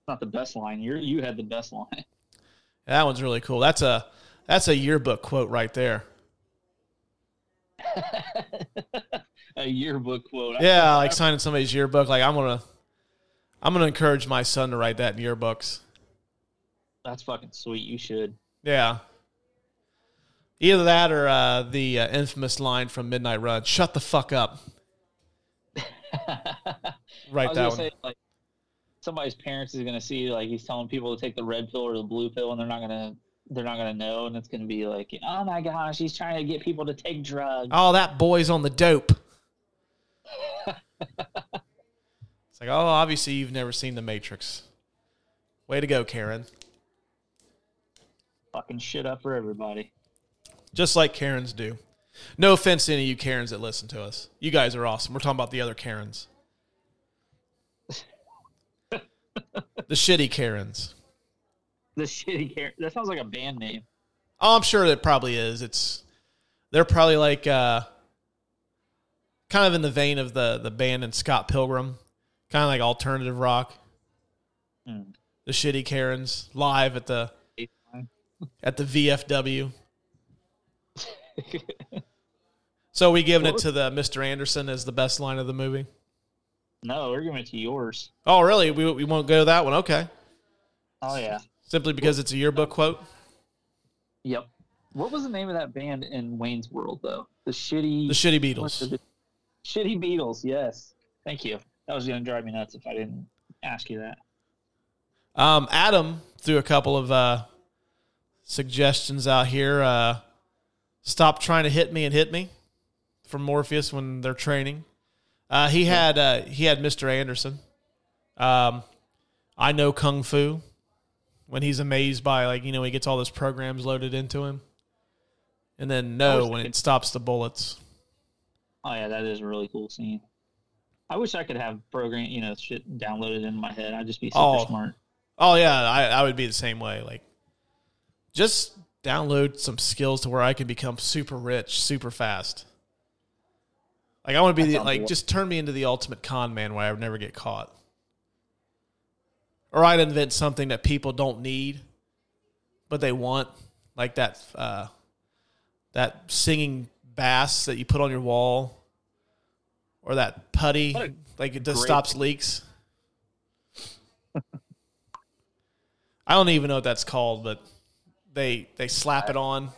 Speaker 6: Not the best line. You you had the best line.
Speaker 1: That one's really cool. That's a that's a yearbook quote right there.
Speaker 6: a yearbook quote.
Speaker 1: Yeah, like signing somebody's yearbook. Like I'm gonna I'm gonna encourage my son to write that in yearbooks.
Speaker 6: That's fucking sweet. You should.
Speaker 1: Yeah. Either that or uh, the uh, infamous line from Midnight Run: "Shut the fuck up."
Speaker 6: Was
Speaker 1: that one.
Speaker 6: say like somebody's parents is gonna see like he's telling people to take the red pill or the blue pill and they're not gonna they're not gonna know and it's gonna be like oh my gosh he's trying to get people to take drugs.
Speaker 1: Oh, that boy's on the dope. It's like, oh, obviously you've never seen The Matrix. Way to go, Karen.
Speaker 6: Fucking shit up for everybody.
Speaker 1: Just like Karens do. No offense to any of you Karens that listen to us. You guys are awesome. We're talking about the other Karens. the shitty Karens.
Speaker 6: The shitty Karen. That sounds like a band name.
Speaker 1: Oh, I'm sure it probably is. It's they're probably like uh kind of in the vein of the the band and Scott Pilgrim, kind of like alternative rock.
Speaker 6: Hmm.
Speaker 1: The shitty Karens live at the at the VFW. so we giving it to the Mr. Anderson as the best line of the movie.
Speaker 6: No, we're giving it to yours.
Speaker 1: Oh, really? We we won't go to that one. Okay.
Speaker 6: Oh yeah.
Speaker 1: Simply because it's a yearbook quote.
Speaker 6: Yep. What was the name of that band in Wayne's World though? The shitty
Speaker 1: The shitty Beatles.
Speaker 6: the- Shitty Beatles, yes. Thank you. That was gonna drive me nuts if I didn't ask you that.
Speaker 1: Um, Adam threw a couple of uh, suggestions out here. Uh, stop trying to hit me and hit me from Morpheus when they're training. Uh, he had uh, he had Mr. Anderson. Um, I know kung fu when he's amazed by like you know he gets all those programs loaded into him, and then
Speaker 6: Neo
Speaker 1: when it stops the bullets.
Speaker 6: Oh yeah, that is a really cool scene. I wish I could have program, you know, shit downloaded in my head. I'd just be super
Speaker 1: Oh.
Speaker 6: smart.
Speaker 1: Oh yeah, I, I would be the same way. Like, just download some skills to where I can become super rich, super fast. Like I want to be the, like just turn me into the ultimate con man where I would never get caught. Or I'd invent something that people don't need, but they want, like that uh, that singing bass that you put on your wall, or that putty, like it just
Speaker 6: great-
Speaker 1: stops leaks. I don't even know what that's called, but they they slap it on.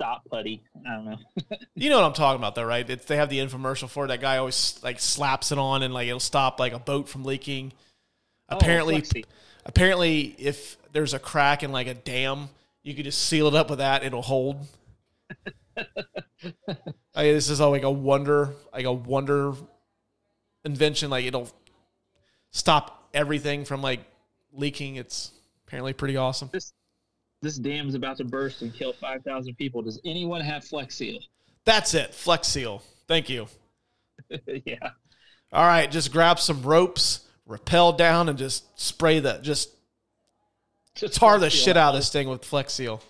Speaker 6: Stop putty. I don't know.
Speaker 1: You know what I'm talking about, though, right? It's, they have the infomercial for it. That guy always like slaps it on, and like it'll stop like a boat from leaking. Oh, apparently,
Speaker 6: Oh,
Speaker 1: apparently, if there's a crack in like a dam, you could just seal it up with that; it'll hold. I mean, this is all like a wonder, like a wonder invention. Like it'll stop everything from like leaking. It's apparently pretty awesome.
Speaker 6: this this dam's about to burst and kill five thousand people. Does anyone have Flex Seal?
Speaker 1: That's it. Flex Seal. Thank you.
Speaker 6: yeah.
Speaker 1: All right, just grab some ropes, rappel down, and just spray the just
Speaker 6: Just
Speaker 1: tar the shit out of this thing with Flex Seal.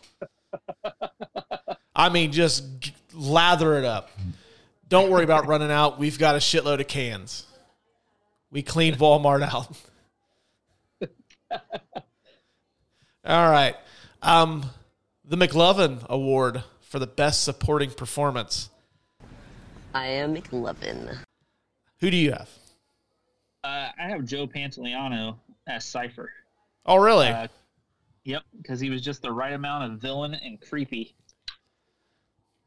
Speaker 1: I mean, just g- lather it up. Don't worry about running out. We've got a shitload of cans. We cleaned Walmart out. All right. Um, the McLovin Award for the best supporting performance.
Speaker 9: I am McLovin.
Speaker 1: Who do you have?
Speaker 6: Uh, I have Joe Pantoliano as Cypher.
Speaker 1: Oh, really?
Speaker 6: Uh, yep, because he was just the right amount of villain and creepy.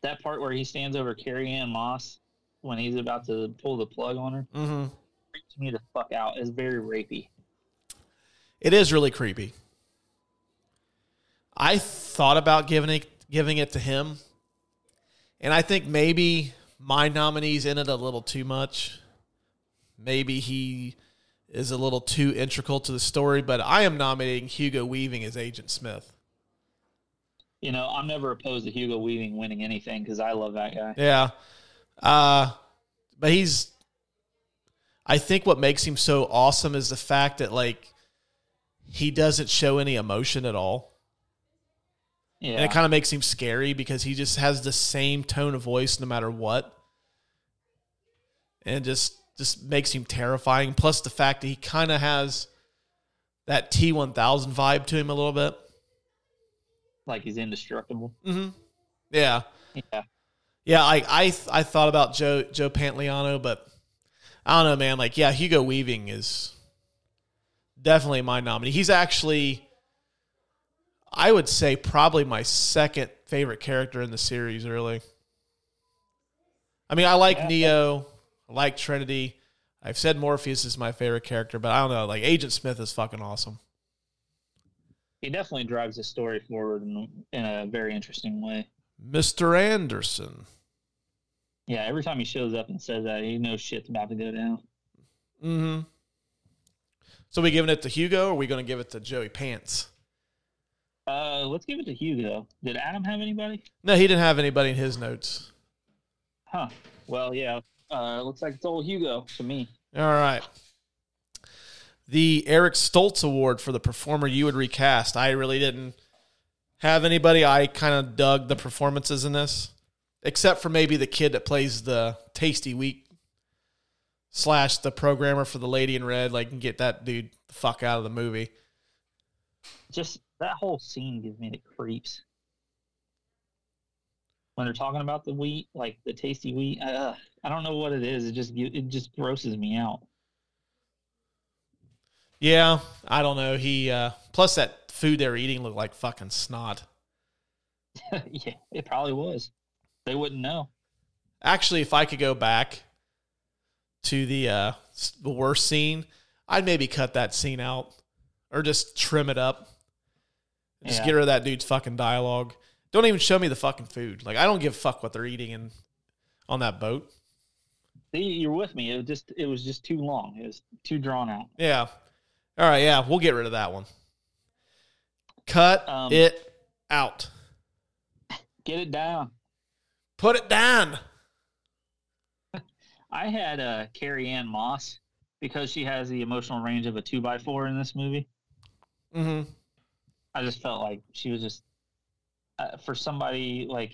Speaker 6: That part where he stands over Carrie-Anne Moss when he's about to pull the plug on her
Speaker 1: mm-hmm.
Speaker 6: freaks me the fuck out. Is very rapey.
Speaker 1: It is really creepy. I thought about giving it giving it to him, and I think maybe my nominee's in it a little too much. Maybe he is a little too integral to the story, but I am nominating Hugo Weaving as Agent Smith.
Speaker 6: You know, I'm never opposed to Hugo Weaving winning anything because I love that guy.
Speaker 1: Yeah. Uh, but he's I think what makes him so awesome is the fact that like he doesn't show any emotion at all.
Speaker 6: Yeah,
Speaker 1: And it kind of makes him scary because he just has the same tone of voice no matter what. And just just makes him terrifying. Plus the fact that he kind of has that T one thousand vibe to him a little bit.
Speaker 6: like he's indestructible.
Speaker 1: Mm-hmm. Yeah.
Speaker 6: Yeah,
Speaker 1: Yeah, I I th- I thought about Joe Joe Pantoliano, but I don't know, man. Like, yeah, Hugo Weaving is definitely my nominee. He's actually, I would say, probably my second favorite character in the series. Really, I mean, I like
Speaker 6: Yeah.
Speaker 1: Neo, I like Trinity. I've said Morpheus is my favorite character, but I don't know. Like Agent Smith is fucking awesome.
Speaker 6: he definitely drives the story forward in, in a very interesting way.
Speaker 1: Mr. Anderson.
Speaker 6: Yeah, every time he shows up and says that, he knows shit's about to go down.
Speaker 1: Mm-hmm. So we giving it to Hugo, or are we going to give it to Joey Pants?
Speaker 6: Uh, let's give it to Hugo. Did Adam have anybody?
Speaker 1: No, he didn't have anybody in his notes.
Speaker 6: Huh. Well, yeah. Uh, looks like it's old Hugo to me.
Speaker 1: All right. The Eric Stoltz Award for the performer you would recast. I really didn't have anybody. I kind of dug the performances in this, except for maybe the kid that plays the Tasty Wheat slash the programmer for the Lady in Red. Like, get that dude the fuck out of the movie.
Speaker 6: Just that whole scene gives me the creeps. When they're talking about the wheat, like the tasty wheat, uh, I don't know what it is. It just it just grosses me out.
Speaker 1: Yeah, I don't know. He uh plus that food they were eating looked like fucking snot.
Speaker 6: yeah, it probably was. They wouldn't know.
Speaker 1: Actually, if I could go back to the uh the worst scene, I'd maybe cut that scene out or just trim it up. Just
Speaker 6: Yeah.
Speaker 1: get rid of that dude's fucking dialogue. Don't even show me the fucking food. Like I don't give a fuck what they're eating in on that boat.
Speaker 6: See, you're with me. It was just it was just too long. It was too drawn out.
Speaker 1: Yeah. All right, yeah, we'll get rid of that one. Cut
Speaker 6: Um,
Speaker 1: it out.
Speaker 6: Get it down.
Speaker 1: Put it down.
Speaker 6: I had uh, Carrie-Anne Moss because she has the emotional range of a two by four in this movie.
Speaker 1: Mm-hmm.
Speaker 6: I just felt like she was just uh, for somebody like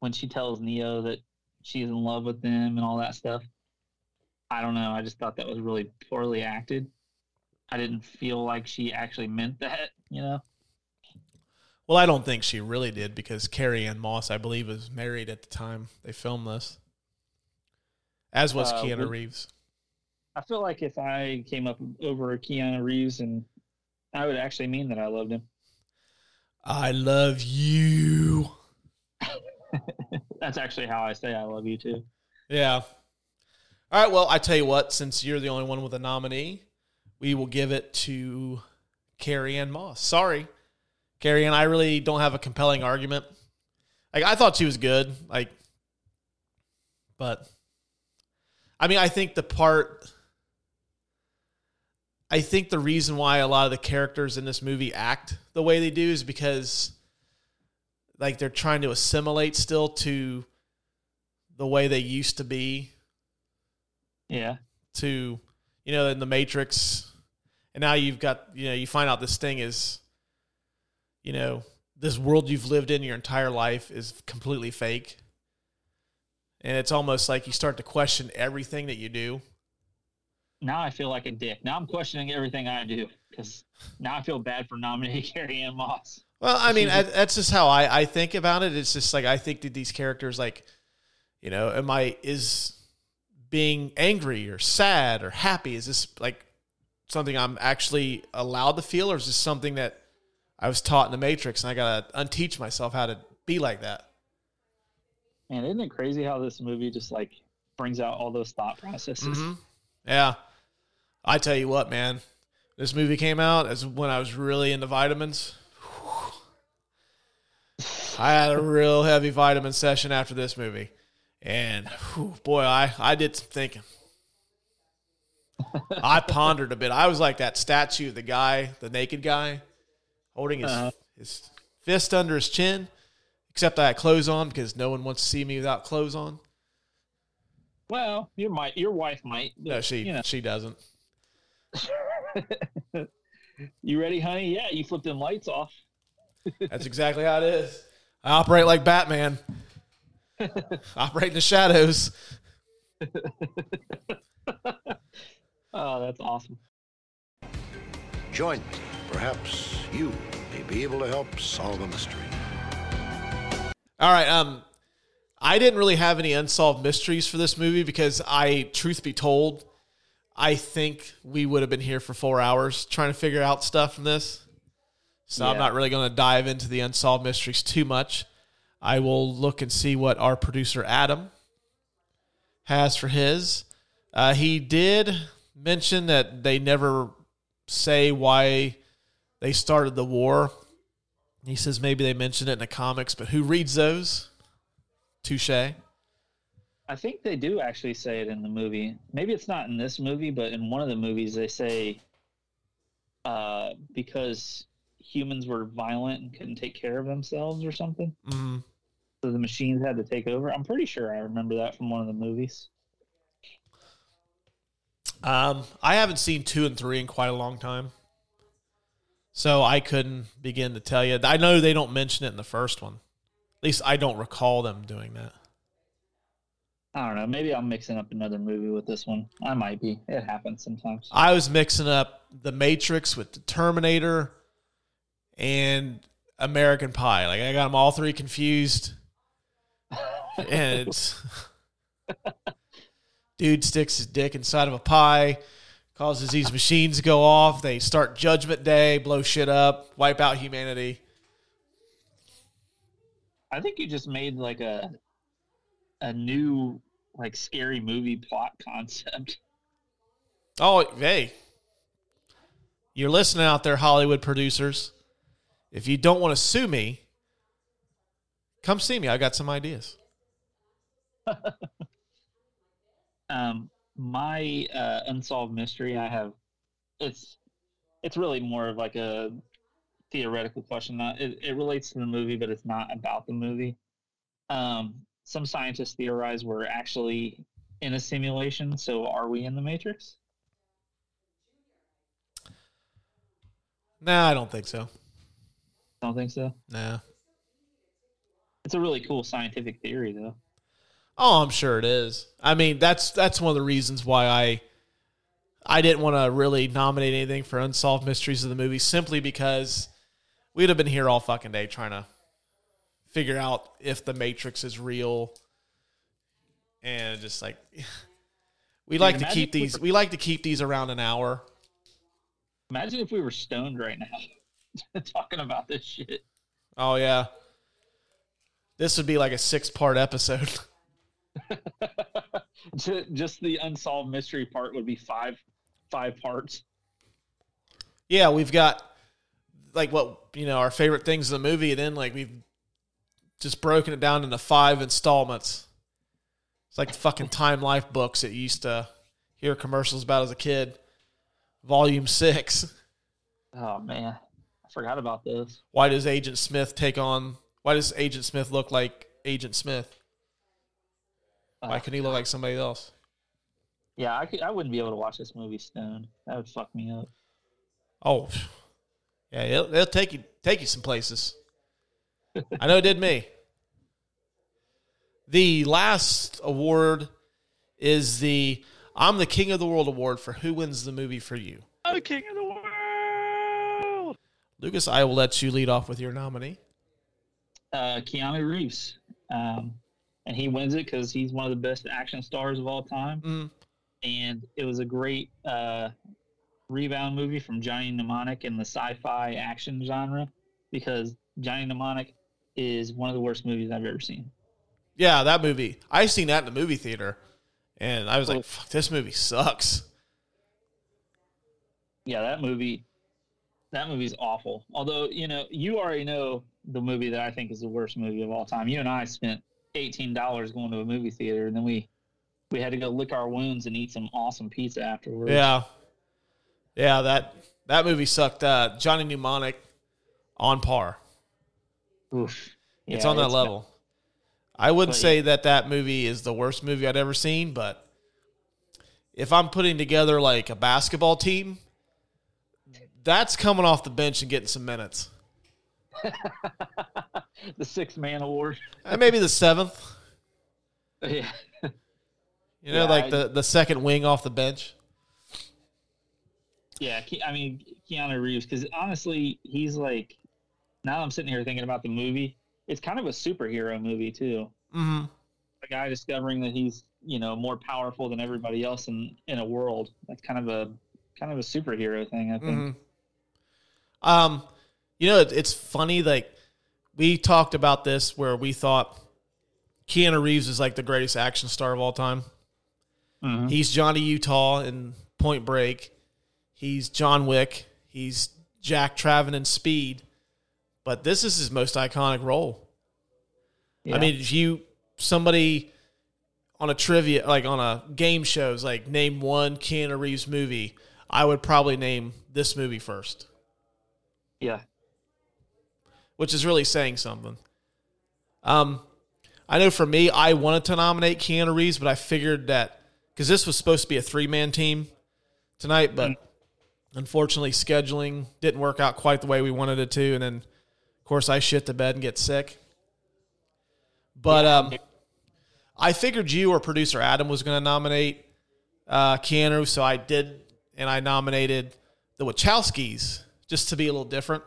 Speaker 6: when she tells Neo that she's in love with him and all that stuff. I don't know. I just thought that was really poorly acted. I didn't feel like she actually meant that. You know.
Speaker 1: Well, I don't think she really did because Carrie-Anne Moss, I believe, was married at the time they filmed this. As was
Speaker 6: Uh,
Speaker 1: Keanu Reeves.
Speaker 6: I feel like if I came up over Keanu Reeves and I would actually mean that I loved him.
Speaker 1: I love you.
Speaker 6: That's actually how I say I love you too.
Speaker 1: Yeah. All right. Well, I tell you what. Since you're the only one with a nominee, we will give it to Carrie-Anne Moss. Sorry, Carrie-Anne. I really don't have a compelling argument. Like I thought she was good. Like, but I mean, I think the part. I think the reason why a lot of the characters in this movie act the way they do is because like they're trying to assimilate still to the way they used to be.
Speaker 6: Yeah.
Speaker 1: to you know in the matrix. And now you've got you know you find out this thing is you know this world you've lived in your entire life is completely fake. And it's almost like you start to question everything that you do
Speaker 6: Now I feel like a dick. Now I'm questioning everything I do because now I feel bad for nominating Carrie-Anne Moss.
Speaker 1: Well, I mean, I, that's just how I, I think about it. It's just like I think that these characters, like, you know, am I is being angry or sad or happy? Is this like something I'm actually allowed to feel, or is this something that I was taught in the Matrix and I gotta unteach myself how to be like that?
Speaker 6: Man, isn't it crazy how this movie just like brings out all those thought processes?
Speaker 1: Mhm. Yeah, I tell you what, man, this movie came out as when I was really into vitamins. I had a real heavy vitamin session after this movie, and whew, boy, I I did some thinking. I pondered a bit. I was like that statue, the guy, the naked guy, holding his
Speaker 6: Uh-huh.
Speaker 1: his fist under his chin. Except I had clothes on because no one wants to see me without clothes on.
Speaker 6: Well, your might, your wife might.
Speaker 1: No, she
Speaker 6: You, know.
Speaker 1: she doesn't.
Speaker 6: you ready, honey? Yeah, you flipped them lights off.
Speaker 1: That's exactly how it is. I operate like Batman. operate in the shadows.
Speaker 6: Oh, that's awesome.
Speaker 3: Join me. Perhaps you may be able to help solve a mystery.
Speaker 1: All right. Um, I didn't really have any unsolved mysteries for this movie because I, truth be told, I think we would have been here for four hours trying to figure out stuff from this. So I'm not really going to dive into the unsolved mysteries too much. I will look and see what our producer Adam has for his. Uh, he did mention that they never say why they started the war. He says maybe they mentioned it in the comics, but who reads those? Touche.
Speaker 6: I think they do actually say it in the movie. Maybe it's not in this movie, but in one of the movies they say uh, because humans were violent and couldn't take care of themselves or something.
Speaker 1: Mm-hmm.
Speaker 6: So the machines had to take over. I'm pretty sure I remember that from one of the movies.
Speaker 1: Um, I haven't seen two and three in quite a long time, so I couldn't begin to tell you. I know they don't mention it in the first one. At least I don't recall them doing that.
Speaker 6: I don't know. Maybe I'm mixing up another movie with this one. I might be. It happens sometimes.
Speaker 1: I was mixing up The Matrix with The Terminator and American Pie. Like I got them all three confused. and it's dude sticks his dick inside of a pie, causes these machines to go off. They start Judgment Day, blow shit up, wipe out humanity.
Speaker 6: I think you just made like a a new like scary movie plot concept.
Speaker 1: Oh, hey. You're listening out there, Hollywood producers. If you don't want to sue me, come see me. I got some ideas.
Speaker 6: um, my uh, unsolved mystery, I have. It's it's really more of like a theoretical question. It, it relates to the movie, but it's not about the movie. Um, some scientists theorize we're actually in a simulation. So, are we in the Matrix?
Speaker 1: Nah, I don't think so.
Speaker 6: Don't think so.
Speaker 1: Nah.
Speaker 6: It's a really cool scientific theory, though.
Speaker 1: Oh, I'm sure it is. I mean, that's that's one of the reasons why I I didn't want to really nominate anything for unsolved mysteries of the movie, simply because we'd have been here all fucking day trying to figure out if the Matrix is real, and just like we like to keep
Speaker 6: we
Speaker 1: these
Speaker 6: were-
Speaker 1: we like to keep these around an hour.
Speaker 6: Imagine if we were stoned right now talking about this shit.
Speaker 1: Oh yeah, this would be like a six part episode.
Speaker 6: Just the unsolved mystery part would be five five parts.
Speaker 1: Yeah, we've got like what you know our favorite things in the movie, and then like we've just broken it down into five installments. It's like the fucking Time Life books that you used to hear commercials about as a kid. Volume six.
Speaker 6: Oh man, I forgot about this.
Speaker 1: Why does Agent Smith take on? Why does Agent Smith look like Agent Smith? Why
Speaker 6: Oh,
Speaker 1: couldn't he look like somebody else?
Speaker 6: Yeah, I could, I wouldn't be able to watch this movie stoned. That would fuck me up.
Speaker 1: Oh, yeah, it'll, it'll take you take you some places. I know it did me. The last award is the "I'm the King of the World" award for who wins the movie for you.
Speaker 7: I'm the king of the world.
Speaker 1: Lucas, I will let you lead off with your nominee.
Speaker 6: Uh, Keanu Reeves, um, and he wins it because he's one of the best action stars of all time.
Speaker 1: Mm.
Speaker 6: And it was a great uh, rebound movie from Johnny Mnemonic in the sci-fi action genre because Johnny Mnemonic is one of the worst movies I've ever seen.
Speaker 1: Yeah, that movie. I seen that in the movie theater, and I was like, "Fuck, this movie sucks."
Speaker 6: yeah, that movie, that movie's awful. Although you know, you already know the movie that I think is the worst movie of all time. You and I spent eighteen dollars going to a movie theater, and then we we had to go lick our wounds and eat some awesome pizza afterwards.
Speaker 1: Yeah, yeah that that movie sucked. Uh, Johnny Mnemonic on par.
Speaker 6: Oof.
Speaker 1: It's
Speaker 6: Yeah,
Speaker 1: on that
Speaker 6: it's
Speaker 1: level. I wouldn't say that that movie is the worst movie I'd ever seen, but if I'm putting together like a basketball team, that's coming off the bench and getting some minutes.
Speaker 6: the six man award.
Speaker 1: And maybe the seventh,
Speaker 6: yeah.
Speaker 1: you know,
Speaker 6: Yeah,
Speaker 1: like
Speaker 6: I-
Speaker 1: the, the second wing off the bench.
Speaker 6: Yeah, I mean Keanu Reeves, because honestly, he's like. Now I'm sitting here thinking about the movie. It's kind of a superhero movie too.
Speaker 1: Mm-hmm.
Speaker 6: A guy discovering that he's you know more powerful than everybody else in in a world. That's kind of a kind of a superhero thing. I think.
Speaker 1: Mm-hmm. Um, you know, it, it's funny. Like we talked about this, where we thought Keanu Reeves is like the greatest action star of all time.
Speaker 6: Mhm.
Speaker 1: He's Johnny Utah in Point Break. He's John Wick. He's Jack Traven in Speed. But this is his most iconic role.
Speaker 6: Yeah.
Speaker 1: I mean, if you somebody on a trivia, like on a game shows, like name one Keanu Reeves movie, I would probably name this movie first,
Speaker 6: Yeah.
Speaker 1: which is really saying something. Um, I know for me, I wanted to nominate Keanu Reeves, but I figured that because this was supposed to be a three man team tonight, but unfortunately, scheduling didn't work out quite the way we wanted it to, and then course I shit the bed and get sick. But um, I figured you or producer Adam was going to nominate uh, Keanu, so I did, and I nominated the Wachowskis just to be a little different.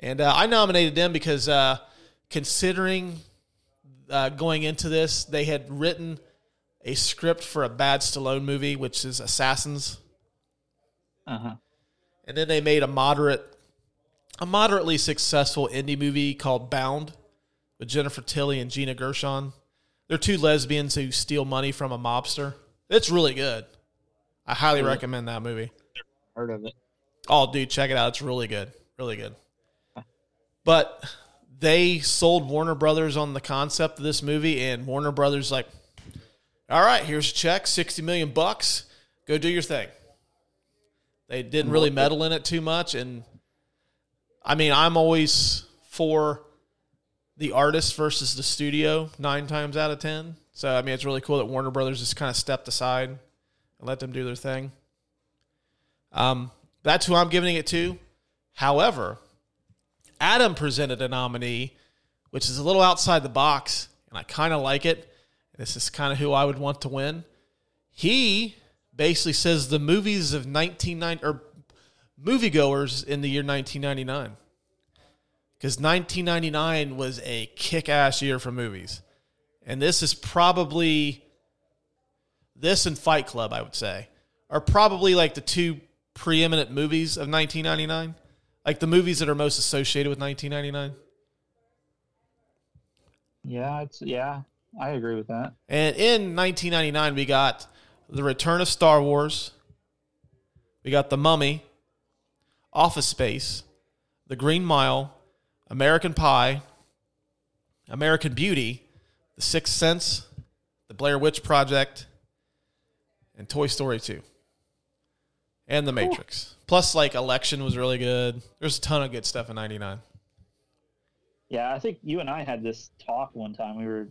Speaker 1: And uh, I nominated them because uh, considering uh, going into this, they had written a script for a bad Stallone movie, which is Assassins,
Speaker 6: Uh huh.
Speaker 1: and then they made a moderate, a moderately successful indie movie called Bound with Jennifer Tilly and Gina Gershon. They're two lesbians who steal money from a mobster. It's really good. I highly recommend that movie.
Speaker 6: Heard of it.
Speaker 1: Oh, dude, check it out. It's really good. Really good. But they sold Warner Brothers on the concept of this movie, and Warner Brothers like, all right, here's a check, sixty million bucks. Go do your thing. They didn't really meddle in it too much, and I mean, I'm always for the artist versus the studio nine times out of ten. So I mean, it's really cool that Warner Brothers just kind of stepped aside and let them do their thing. Um, that's who I'm giving it to. However, Adam presented a nominee, which is a little outside the box, and I kind of like it. This is kind of who I would want to win. He basically says the movies of 1990 or moviegoers in the year 1999. Because 1999 was a kick ass year for movies. And this is probably, this and Fight Club, I would say, are probably like the two preeminent movies of 1999. Like the movies that are most associated with 1999.
Speaker 6: Yeah, it's yeah. I agree with that.
Speaker 1: And in 1999, we got The Return of Star Wars. We got The Mummy, Office Space, The Green Mile, American Pie, American Beauty, The Sixth Sense, The Blair Witch Project, and Toy Story 2. And The Matrix. Plus, like, Election was really good. There's a ton of good stuff in 99.
Speaker 6: Yeah, I think you and I had this talk one time. We were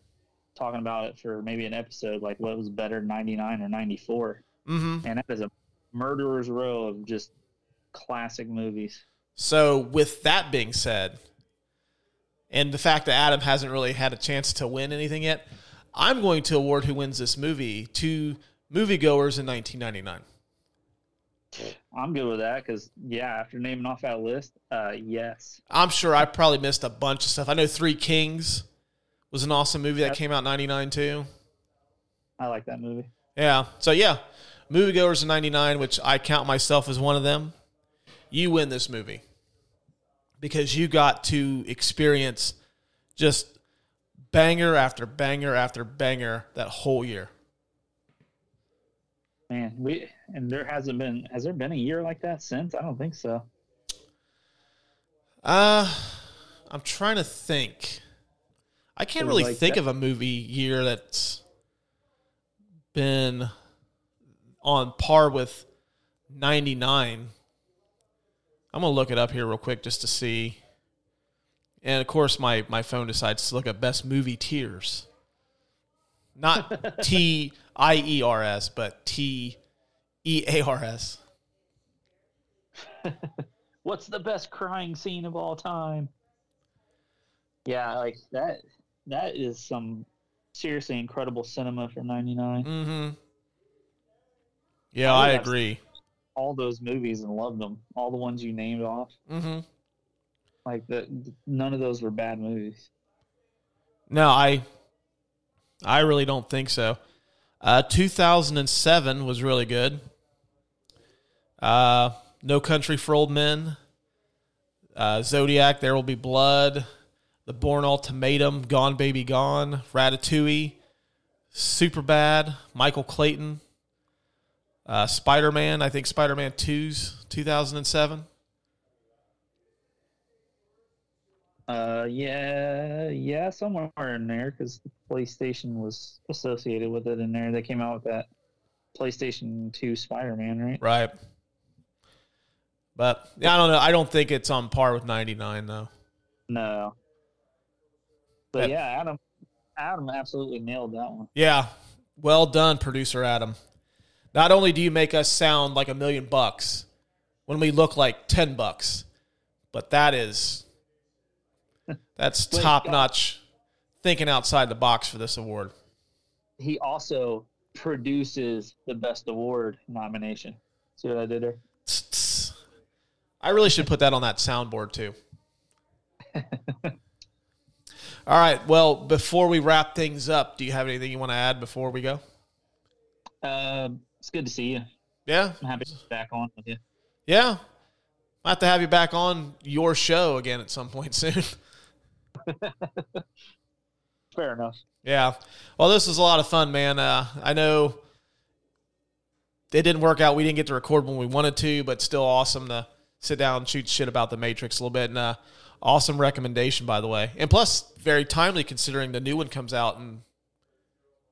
Speaker 6: talking about it for maybe an episode, like what was better, ninety nine or ninety four.
Speaker 1: Mm-hmm.
Speaker 6: And that is a murderer's row of just classic movies.
Speaker 1: So, with that being said, and the fact that Adam hasn't really had a chance to win anything yet, I'm going to award who wins this movie to moviegoers in 1999.
Speaker 6: I'm good with that because yeah, after naming off that list, uh, yes,
Speaker 1: I'm sure I probably missed a bunch of stuff. I know Three Kings was an awesome movie that came out in 99 too.
Speaker 6: I like that movie.
Speaker 1: Yeah. So, yeah, moviegoers in 99, which I count myself as one of them. You win this movie because you got to experience just banger after banger after banger that whole year.
Speaker 6: Man, we and there hasn't been has there been a year like that since? I don't think so.
Speaker 1: Uh, I'm trying to think. I can't really
Speaker 6: like
Speaker 1: think
Speaker 6: that-
Speaker 1: of a movie year that's been on par with 99. I'm going to look it up here real quick just to see. And of course, my, my phone decides to look at best movie tiers. Not T I E R S, but T E A R S.
Speaker 6: What's the best crying scene of all time? Yeah, like that. That is some seriously incredible cinema for '99.
Speaker 1: Mm-hmm. Yeah,
Speaker 6: I
Speaker 1: I agree.
Speaker 6: All those movies and loved them. All the ones you named off.
Speaker 1: Mm-hmm.
Speaker 6: Like the, none of those were bad movies.
Speaker 1: No, I I really don't think so. Uh, 2007 was really good. Uh, no Country for Old Men, uh, Zodiac, There Will Be Blood, The Bourne Ultimatum, Gone Baby Gone, Ratatouille, Super Bad, Michael Clayton, uh, Spider Man. I think Spider Man 2's 2007.
Speaker 6: Uh, yeah, yeah, somewhere in there because the PlayStation was associated with it in there. They came out with that PlayStation 2 Spider Man, right?
Speaker 1: Right. But yeah, I don't know. I don't think it's on par with 99 though.
Speaker 6: No. But
Speaker 1: That-
Speaker 6: yeah, Adam, Adam absolutely nailed that one.
Speaker 1: Yeah. Well done, producer Adam. Not only do you make us sound like a million bucks when we look like 10 bucks, but that is that's top notch thinking outside the box for this award.
Speaker 6: He also produces the best award nomination. See what I did there?
Speaker 1: I really should put that on that soundboard too. All right. Well, before we wrap things up, do you have anything you want to add before we go?
Speaker 6: Uh, it's good to see you.
Speaker 1: Yeah.
Speaker 6: I'm happy to be back on with you.
Speaker 1: Yeah. I'll have to have you back on your show again at some point soon.
Speaker 6: Fair enough.
Speaker 1: yeah. Well, this was a lot of fun, man. Uh, I know it didn't work out. We didn't get to record when we wanted to, but still awesome to sit down and shoot shit about the Matrix a little bit. And uh, awesome recommendation, by the way. And plus, very timely considering the new one comes out in,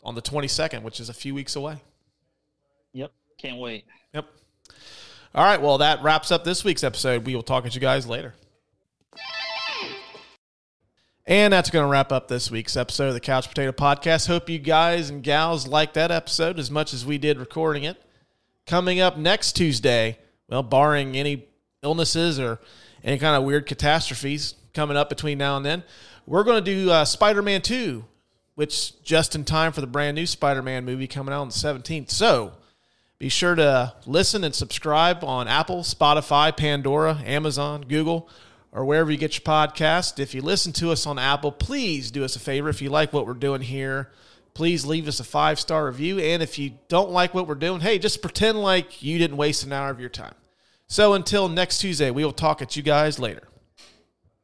Speaker 1: on the 22nd, which is a few weeks away.
Speaker 6: Can't wait.
Speaker 1: Yep. All right. Well, that wraps up this week's episode. We will talk at you guys later. And that's going to wrap up this week's episode of the Couch Brotato Podcast. Hope you guys and gals liked that episode as much as we did recording it. Coming up next Tuesday, well, barring any illnesses or any kind of weird catastrophes coming up between now and then, we're going to do uh, Spider Man 2, which just in time for the brand new Spider Man movie coming out on the 17th. So, be sure to listen and subscribe on Apple, Spotify, Pandora, Amazon, Google, or wherever you get your podcast. If you listen to us on Apple, please do us a favor. If you like what we're doing here, please leave us a five star review. And if you don't like what we're doing, hey, just pretend like you didn't waste an hour of your time. So until next Tuesday, we will talk at you guys later.